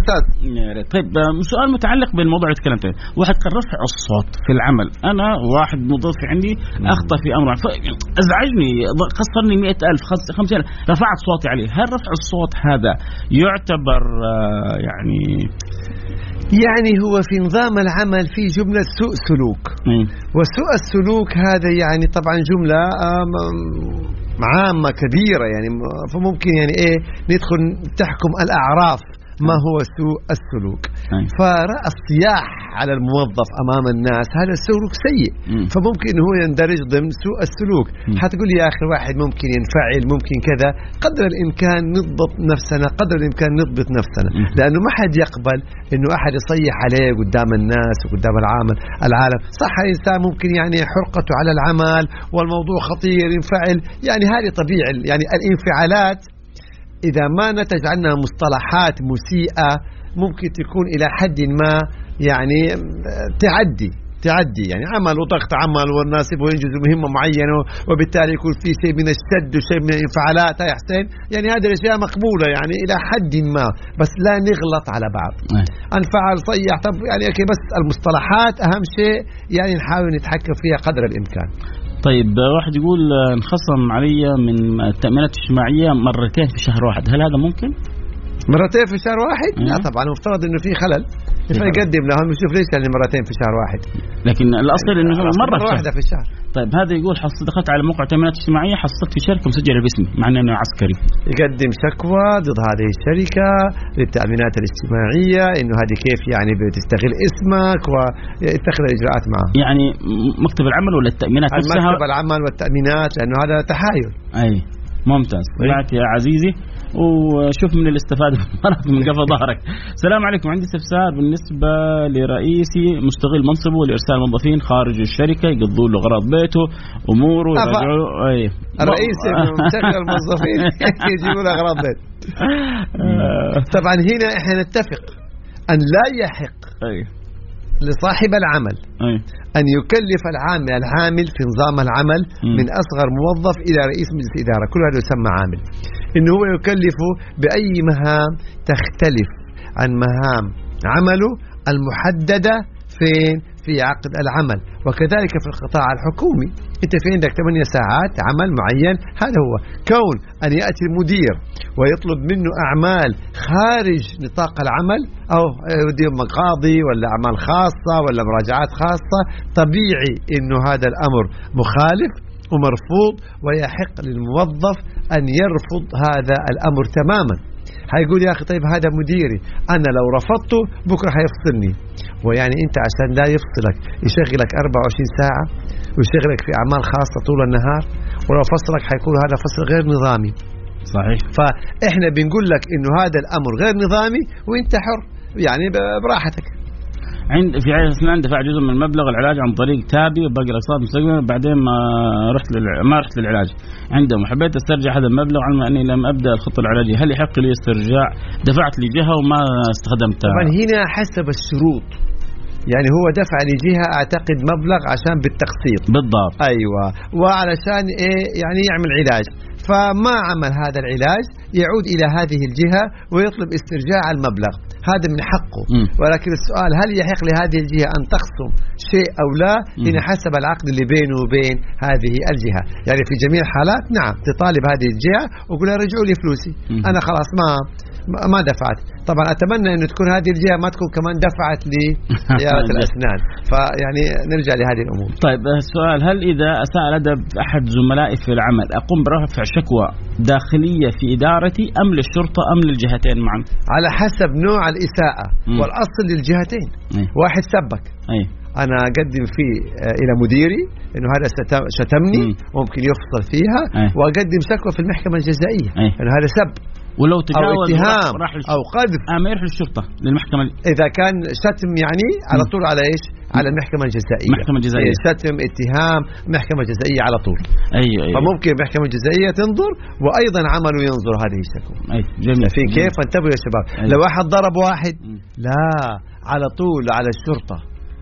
ريت. طيب آه، سؤال متعلق بالموضوع اللي تكلمت عنه واحد قال رفع الصوت في العمل. أنا واحد موظف عندي أخطأ في أمر. أزعجني. خسرني مئة ألف خس- خمسين ألف. رفعت صوتي عليه. هل رفع الصوت هذا يعتبر آه، يعني يعني هو في نظام العمل في جملة سوء سلوك مم. وسوء السلوك هذا يعني طبعا جملة عامة كبيرة يعني م- فممكن يعني إيه ندخل تحكم الأعراف ما هو سوء السلوك أي. فرأى الصياح على الموظف أمام الناس هذا سلوك سيء مم. فممكن هو يندرج ضمن سوء السلوك. حتقول يا أخي واحد ممكن ينفعل ممكن كذا قدر الإمكان نضبط نفسنا قدر الإمكان نضبط نفسنا. لأنه ما حد يقبل إنه أحد يصيح عليه قدام الناس وقدام العامل العالم صح الإنسان ممكن يعني حرقته على العمل والموضوع خطير ينفعل يعني هذه طبيعي يعني الانفعالات إذا ما نتج عنها مصطلحات مسيئة ممكن تكون إلى حد ما يعني تعدي تعدي. يعني عمل وضغط عمل والناس يبغوا ينجزوا مهمة معينة وبالتالي يكون في شيء من الشد وشيء من الانفعالات. يا حسين يعني هذه الأشياء مقبولة يعني إلى حد ما بس لا نغلط على بعض. إيه. انفعل صيح. طب يعني أوكي بس المصطلحات أهم شيء يعني نحاول نتحكم فيها قدر الإمكان. طيب واحد يقول آه، انخصم علي من التامينات الاجتماعيه مرتين في شهر واحد هل هذا ممكن؟ مرتين في شهر واحد؟ لا مم. طبعا مفترض إنه في خلل. فيقدم لهم يشوف ليش يعني مرتين في شهر واحد. لكن الأصل إنه مرة شهر. واحدة في الشهر. طيب هذا يقول حصل دخلت على موقع تامينات اجتماعيه حصلت في شركة مسجلة باسمي مع إنه عسكري. يقدم شكوى ضد هذه الشركة للتأمينات الاجتماعية إنه هذه كيف يعني بتستغل اسمك ويتخذ الإجراءات معه. يعني مكتب العمل ولا التأمينات نفسها؟ المكتب العمل والتأمينات لأنه هذا تحايل. أي ممتاز. طلعت يا عزيزي. وشوف من اللي استفاد من قفا ظهرك. السلام عليكم. عندي استفسار بالنسبة لرئيسي مستغل منصبه لإرسال موظفين خارج الشركة يقضوا له أغراض بيته أموره. يرجعوا أي. الرئيس مشغل الموظفين يجيبوا له أغراض بيت. آه، طبعا هنا إحنا نتفق أن لا يحق لصاحب العمل. أي. أن يكلف العامل العامل في نظام العمل مم. من أصغر موظف إلى رئيس مجلس إدارة. كل هذا يسمى عامل. إنه هو يكلفه بأي مهام تختلف عن مهام عمله المحددة فين في عقد العمل. وكذلك في القطاع الحكومي. انت في عندك 8 ساعات عمل معين؟ هذا هو. كون أن يأتي المدير ويطلب منه أعمال خارج نطاق العمل أو يدير مقاضي ولا أعمال خاصة ولا مراجعات خاصة طبيعي إنه هذا الأمر مخالف ومرفوض ويحق للموظف أن يرفض هذا الأمر تماما. حيقول يا أخي طيب هذا مديري أنا لو رفضته بكرة حيفصلني. ويعني أنت عشان لا يفصلك يشغلك 24 ساعة ويشغلك في أعمال خاصة طول النهار ولو فصلك حيكون هذا فصل غير نظامي. صحيح. فإحنا بنقول لك إنه هذا الأمر غير نظامي وأنت حر يعني براحتك. عند في عيادة أسنان دفع جزء من مبلغ العلاج عن طريق تابي وباقي الأقساط مستقبلا. بعدين ما رحت للع... ما رحت للعلاج عندهم. وحبيت أسترجع هذا المبلغ علما أني لم أبدأ الخطة العلاجية. هل يحق لي استرجاع؟ دفعت لجهة وما استخدمتها. طبعا هنا حسب الشروط. يعني هو دفع لجهة أعتقد مبلغ عشان بالتقسيط. بالضبط. أيوه. وعلشان إيه؟ يعني يعمل علاج. فما عمل هذا العلاج؟ يعود إلى هذه الجهة ويطلب استرجاع المبلغ. هذا من حقه. مم. ولكن السؤال هل يحق لهذه الجهة أن تخصم شيء أو لا؟ هنا حسب العقد اللي بينه وبين هذه الجهة. يعني في جميع الحالات نعم تطالب هذه الجهة وقول لها رجعوا لي فلوسي. مم. أنا خلاص ما ما- دفعت. طبعا أتمنى إنه تكون هذه الجهة ما تكون كمان دفعت لعياده الأسنان. فيعني نرجع لهذه الأمور. طيب السؤال هل إذا أساء الأدب أحد زملائي في العمل أقوم برفع شكوى داخلية في إدارتي أم للشرطة أم للجهتين معا؟ على حسب نوع الإساءة مم. والأصل للجهتين اي واحد سبك اي أنا أقدم فيه آه، إلى مديري إنه هذا شت- شتمني مم. ممكن يفصل فيها أي. وأقدم شكوى في المحكمة الجزائية أي. إنه هذا سب ولو أو تجاوز اتهام راح. أو قذف آه ما يروح للشرطه للمحكمة إذا كان شتم يعني على مم. طول على إيش؟ على المحكمة الجزائية. محكمة جزائية. إيه، شتم اتهام محكمة جزائية على طول. أيوه أيوه. فممكن المحكمة الجزائية تنظر وأيضا عمله ينظر هذه الشكوى. أي جميل شايفين كيف؟ انتبهوا يا شباب. أيوة. لو واحد ضرب واحد. لا على طول على الشرطة.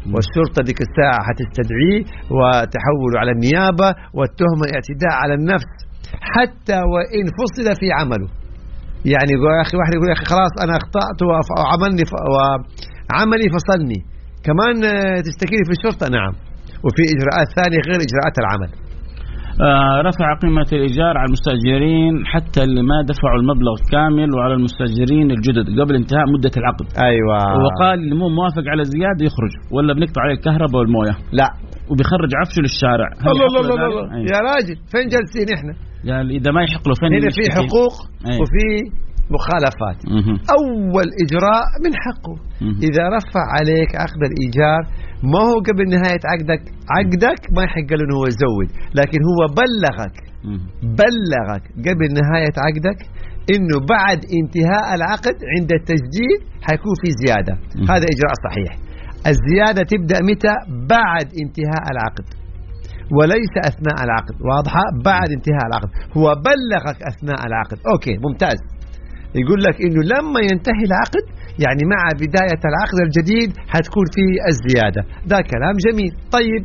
مم. والشرطة ديك الساعة حتستدعيه وتحوله على النيابة والتهمة اعتداء على النفس حتى وإن فصل في عمله. يعني يقول يا أخي واحد يقول يا أخي خلاص أنا أخطأت وف- وعملني وعملي فصلني. كمان آه، تشتكيني في الشرطة؟ نعم. وفي إجراءات ثانية غير إجراءات العمل. آه رفع قيمة الإيجار على المستأجرين حتى اللي ما دفعوا المبلغ كامل وعلى المستأجرين الجدد قبل انتهاء مدة العقد. أيوة. وقال اللي مو موافق على زيادة يخرج ولا بنقطع عليه الكهرباء والموية. لا. وبيخرج عفشه للشارع. الله الله له الله؟ الله أي. يا راجل فين جالسين إحنا؟ يعني إذا ما يحق له فين هنا في؟ حقوق أي. وفي مخالفات. مهم. أول إجراء من حقه. إذا رفع عليك عقد الإيجار ما هو قبل نهاية عقدك؟ عقدك ما يحق له إنه هو يزود لكن هو بلغك. بلغك قبل نهاية عقدك إنه بعد انتهاء العقد عند التسجيل حيكون في زيادة. مهم. هذا إجراء صحيح. الزيادة تبدأ متى؟ بعد انتهاء العقد. وليس أثناء العقد. واضحة؟ بعد انتهاء العقد. هو بلغك أثناء العقد. أوكي ممتاز. يقول لك إنه لما ينتهي العقد يعني مع بداية العقد الجديد حتكون فيه الزيادة. ده كلام جميل. طيب.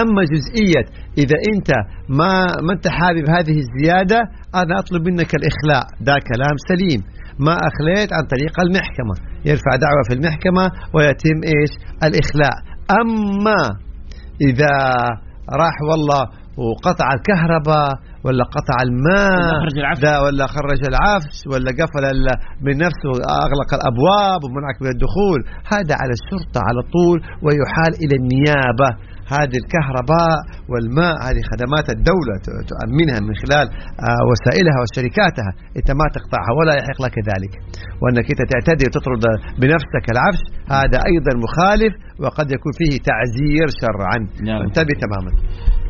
أما جزئية إذا أنت ما ما أنت حابب هذه الزيادة أنا أطلب منك الإخلاء. ده كلام سليم. ما أخليت عن طريق المحكمة. يرفع دعوة في المحكمة ويتم إيش؟ الإخلاء. أما إذا راح والله وقطع الكهرباء ولا قطع الماء ولا خرج العفش. ده ولا خرج العفش ولا قفل من نفسه أغلق الأبواب ومنعك من الدخول. هذا على الشرطة على طول ويحال إلى النيابة. هذه الكهرباء والماء هذه خدمات الدولة تؤمنها من خلال آه، وسائلها وشركاتها. أنت ما تقطعها ولا يحق لك ذلك. وأنك أنت تعتدي وتطرد بنفسك العفش هذا أيضا مخالف وقد يكون فيه تعزير شرعا. نعم. انتبه تماما.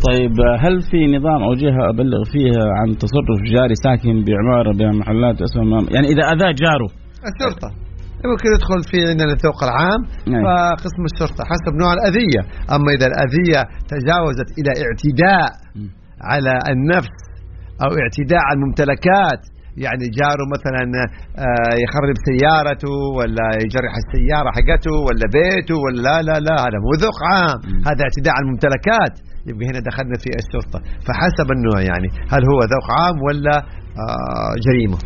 طيب هل في نظام أو جهة أبلغ فيها عن تصرف جاري ساكن بعمارة بها محلات اسماء يعني إذا أذاه جاره. الشرطة. ممكن يدخل في عندنا الذوق العام. نعم. فقسم الشرطة حسب نوع الأذية. أما إذا الأذية تجاوزت إلى اعتداء. على النفس أو اعتداء على الممتلكات يعني جاره مثلا آه، يخرب سيارته ولا يجرح السيارة حقته ولا بيته ولا لا لا لا هذا مو ذوق عام. هذا اعتداء على الممتلكات. يبقى هنا دخلنا في الشرطة. فحسب النوع يعني هل هو ذوق عام ولا آه، جريمة.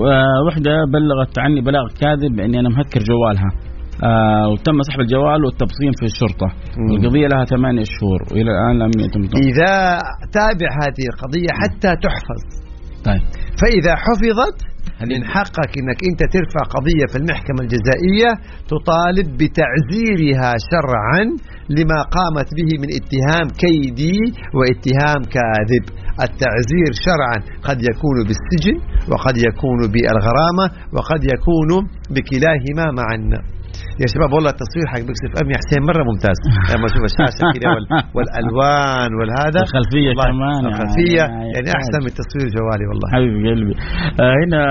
ووحدة بلغت عني بلاغ كاذب باني أنا مهكر جوالها. آه وتم سحب الجوال والتبصيم في الشرطة. مم. القضية لها ثمانية شهور وإلى الآن لم يتم. إذا تابع هذه القضية حتى تحفظ. طيب. فإذا حفظت من حقك إنك أنت ترفع قضية في المحكمة الجزائية تطالب بتعزيرها شرعا لما قامت به من اتهام كيدي واتهام كاذب. التعزير شرعا قد يكون بالسجن وقد يكون بالغرامة وقد يكون بكلاهما معا. يا شباب والله التصوير حق Mix FM يا حسين مرة ممتاز. لما أشوف الشاشة كذا وال- والألوان والهذا. الخلفية والله كمان الخلفية. يعني يعني. أحسن من تصوير جوالي والله. حبيب قلبي. آه هنا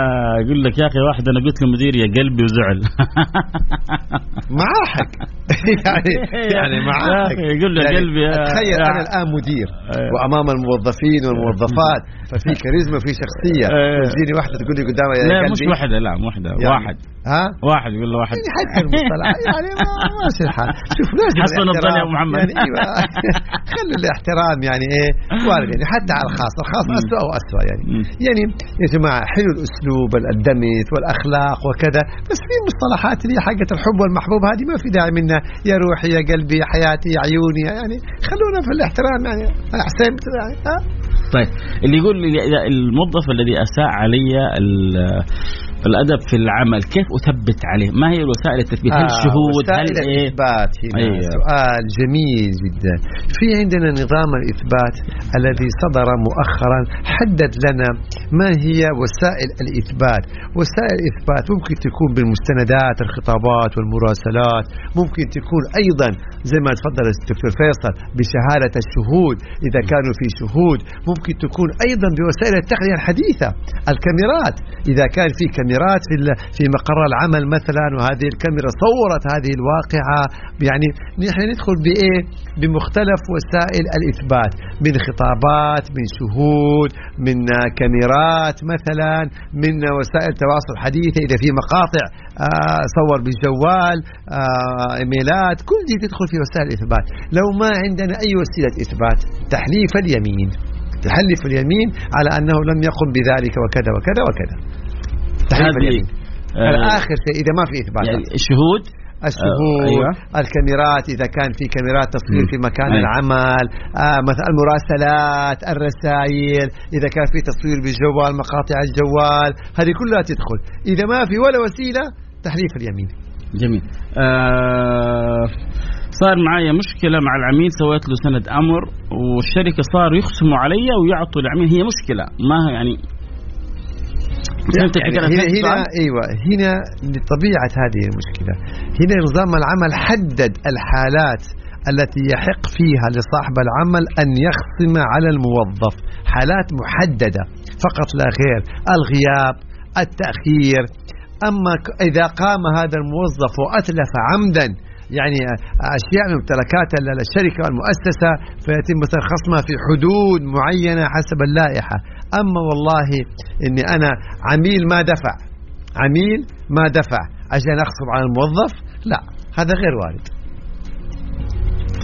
يقول لك يا أخي واحد أنا قلت للمدير يا قلبي وزعل. معاه حق يعني يعني حق أخي يقول له يعني قلبي تخيل أنا الآن مدير. أيوة. وأمام الموظفين والموظفات. ففي كاريزما في شخصية. تجيني واحدة تقول لي قدامها يا لا قلبي. مش واحدة لا واحدة يعني واحد. ها؟ واحد يقول له واحد. يعني المصطلح. يعني ما ماشي الحال. شوف لازم حسن الظن. يا أبو محمد. يعني إيوه. خلي الاحترام يعني إيه وارد يعني حتى على الخاص. الخاص. اسوء واسوء يعني. مم. يعني يا جماعة حلو الأسلوب الدمث والأخلاق وكذا بس في مصطلحات اللي حقت الحب والمحبوب هذه ما في داعي منها. يا روحي يا قلبي يا حياتي يا عيوني. يعني خلونا في الاحترام يعني. احسن يعني. ها؟ طيب اللي يقول الموظف الذي أساء علي ال- الأدب في العمل كيف أثبت عليه؟ ما هي وسائل التثبيت؟ هل آه، شهود؟ هل وسائل إيه؟ الإثبات هنا أيوة. سؤال جميل جدا في عندنا نظام الإثبات الذي صدر مؤخرا حدد لنا ما هي وسائل الإثبات وسائل الإثبات ممكن تكون بالمستندات الخطابات والمراسلات ممكن تكون أيضا زي ما تفضل الدكتور فيصل بشهادة الشهود إذا كانوا في شهود ممكن تكون أيضا بوسائل التقنية الحديثة الكاميرات إذا كان في كاميرات في ال- في مقر العمل مثلا وهذه الكاميرا صورت هذه الواقعة. يعني نحن ندخل بإيه بمختلف وسائل الإثبات من خطابات من شهود من كاميرات مثلا من وسائل تواصل حديثة. إذا في مقاطع آه، صور بالجوال آه، إيميلات كل دي تدخل في وسائل الإثبات. لو ما عندنا أي وسيلة إثبات تحليف اليمين. تحلف اليمين على أنه لم يقم بذلك وكذا وكذا وكذا. هذه آه، الآخر شيء إذا ما في إثبات. يعني الشهود؟ الشهود آه، أيوة. الكاميرات إذا كان في كاميرات تصوير. في مكان أيوة. العمل آه مثلا المراسلات الرسائل إذا كان في تصوير بالجوال مقاطع الجوال هذه كلها تدخل. إذا ما في ولا وسيلة تحليف اليمين. جميل. آه صار معايا مشكلة مع العميل سويت له سند أمر والشركة صاروا يخصموا علي ويعطوا العميل هي مشكلة ما يعني فهمت يعني؟ هنا هنا؟ إيوه هنا لطبيعة هذه المشكلة هنا نظام العمل حدد الحالات التي يحق فيها لصاحب العمل أن يخصم على الموظف حالات محددة فقط لا غير الغياب التأخير أما ك- إذا قام هذا الموظف وأتلف عمدا يعني أشياء من ممتلكات ال- الشركة والمؤسسة فيتم مثلا خصمها في حدود معينة حسب اللائحة أما والله إني أنا عميل ما دفع. عميل ما دفع. عشان اغصب على الموظف؟ لا هذا غير وارد.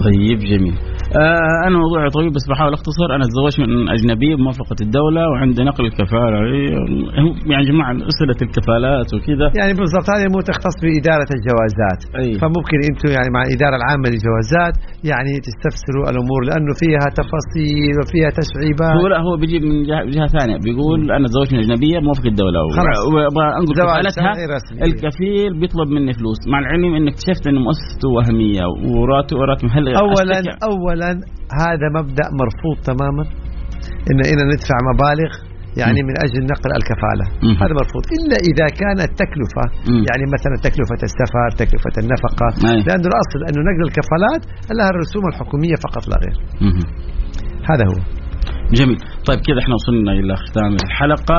طيب جميل. آه أنا موضوعي طويل بس بحاول أختصر. أنا تزوجت من اجنبيه بموافقة الدولة وعندي نقل الكفالة. يعني يا جماعة أسئلة الكفالات وكذا. يعني بالضبط هذه مو تختص بإدارة الجوازات. أي. فممكن أنتم يعني مع الاداره العامة للجوازات يعني تستفسروا الأمور لأنه فيها تفاصيل وفيها تشعيبات. هو لا هو بيجيب من جهه, جهة ثانية. بيقول أنا تزوجت من أجنبية بموافقة الدولة. خلاص. وابغى زواج كفالتها. الكفيل بيطلب مني فلوس. مع العلم إنك اكتشفت ان مؤسسته وهمية وراتب راتب هل اولا أشتكي- اولا هذا مبدأ مرفوض تماما إن إنا ندفع مبالغ يعني من أجل نقل الكفالة. هذا مرفوض إلا إذا كانت تكلفة. يعني مثلا تكلفة السفر تكلفة النفقة أي. لأنه الأصل أنه نقل الكفالات لها الرسوم الحكومية فقط لا غير. هذا هو جميل طيب كذا إحنا وصلنا إلى ختام الحلقة.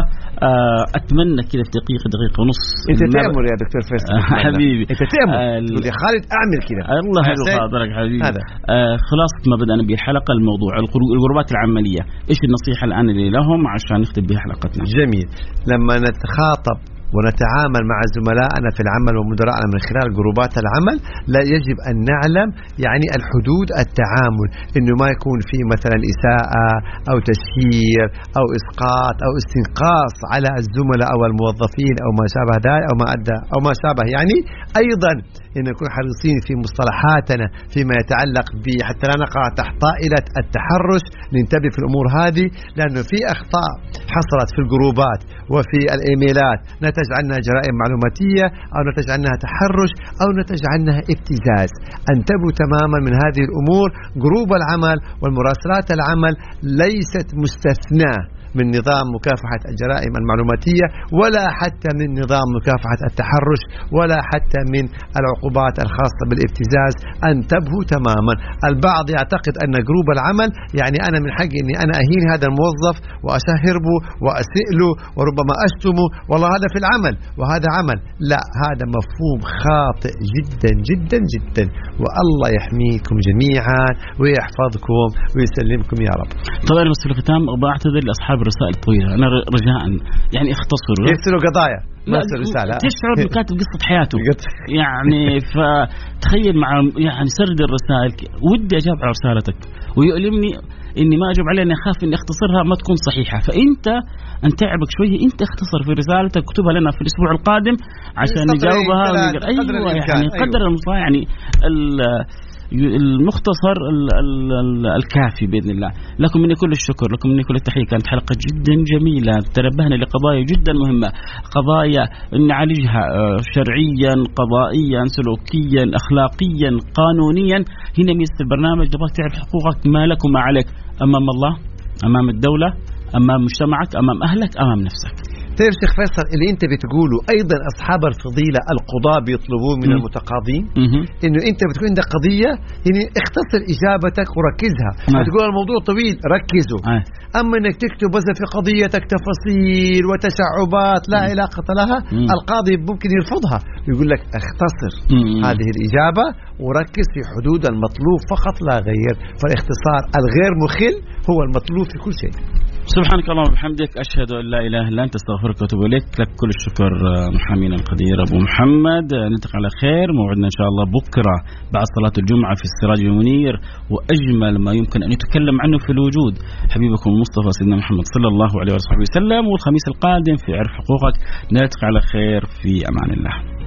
آه، أتمنى كذا في دقيقة دقيقة ونص. أنت ما- تأمر يا دكتور فيصل. آه، حبيبي. أنت تأمر. تقول يا خالد أعمل كذا. الله؟ خاطرك حبيبي. هذا. آه خلاص ما بدأنا به الحلقة الموضوع الغربات العملية. إيش النصيحة الآن اللي لهم عشان نختم بها حلقتنا جميل. لما نتخاطب ونتعامل مع زملائنا في العمل ومدراءنا من خلال جروبات العمل. لا يجب أن نعلم يعني الحدود التعامل أنه ما يكون في مثلا إساءة أو تشهير أو إسقاط أو استنقاص على الزملاء أو الموظفين أو ما شابه ذلك أو ما أدى أو ما شابه. يعني أيضا أن نكون حريصين في مصطلحاتنا فيما يتعلق حتى لا نقع تحت طائلة التحرش ننتبه في الأمور هذه لأنه في أخطاء حصلت في الجروبات وفي الإيميلات. نتج عنها جرائم معلوماتية أو نتج عنها تحرش أو نتج عنها ابتزاز. أنتبهوا تماما من هذه الأمور. group العمل والمراسلات العمل ليست مستثناة. من نظام مكافحة الجرائم المعلوماتية ولا حتى من نظام مكافحة التحرش ولا حتى من العقوبات الخاصة بالابتزاز. انتبهوا تماما. البعض يعتقد أن group العمل يعني أنا من حقي أني أنا أهين هذا الموظف وأشهر به وأسئ له وربما أشتمه. والله هذا في العمل وهذا عمل. لا هذا مفهوم خاطئ جدا جدا جدا. والله يحميكم جميعا ويحفظكم ويسلمكم يا رب. طبعا بس في الختام أبغى أعتذر لاصحاب الرسائل الطويله أنا رجاء. يعني اختصروا. يرسلوا قضايا. ما رسالة. تشعر بكاتب قصة حياته. يعني فتخيل مع يعني سرد الرسائل. ودي اجاوب على رسالتك. ويؤلمني إني ما اجاوب عليها إني أخاف إني أختصرها ما تكون صحيحة. فأنت أن تعبك شوية. أنت اختصر في رسالتك اكتبها لنا في الأسبوع القادم عشان نجاوبها أيوه يعني أيوة. قدر المستطاع. يعني المختصر ال- ال- ال- الكافي بإذن الله. لكم مني كل الشكر لكم مني كل التحية. كانت حلقة جدا جميلة. تنبهنا لقضايا جدا مهمة. قضايا نعالجها آه، شرعيا قضائيا سلوكيا اخلاقيا قانونيا. هنا ميزة البرنامج تبغى تعرف حقوقك ما لك وما عليك أمام الله أمام الدولة أمام مجتمعك أمام أهلك أمام نفسك. طيب شيخ فيصل اللي انت بتقوله أيضا أصحاب الفضيلة القضاة بيطلبون من. المتقاضين. إنه انت بتكون عندك قضية يعني اختصر إجابتك وركزها نعم. تقول الموضوع طويل ركزوا آه. أما إنك تكتب بس في قضيتك تفاصيل وتشعبات لا علاقة لها. القاضي ممكن يرفضها يقول لك اختصر. هذه الإجابة وركز في حدود المطلوب فقط لا غير فالاختصار الغير مخل هو المطلوب في كل شيء سبحانك اللهم وبحمدك أشهد أن لا إله إلا أنت أستغفرك وأتوب إليك. لك كل الشكر آه، محامينا القدير أبو محمد. آه، نلتقي على خير موعدنا إن شاء الله بكرة بعد صلاة الجمعة في السراج المنير. وأجمل ما يمكن أن يتكلم عنه في الوجود حبيبكم المصطفى سيدنا محمد صلى الله عليه وصحبه وسلم. والخميس القادم في عرف حقوقك. نلتقي على خير في أمان الله.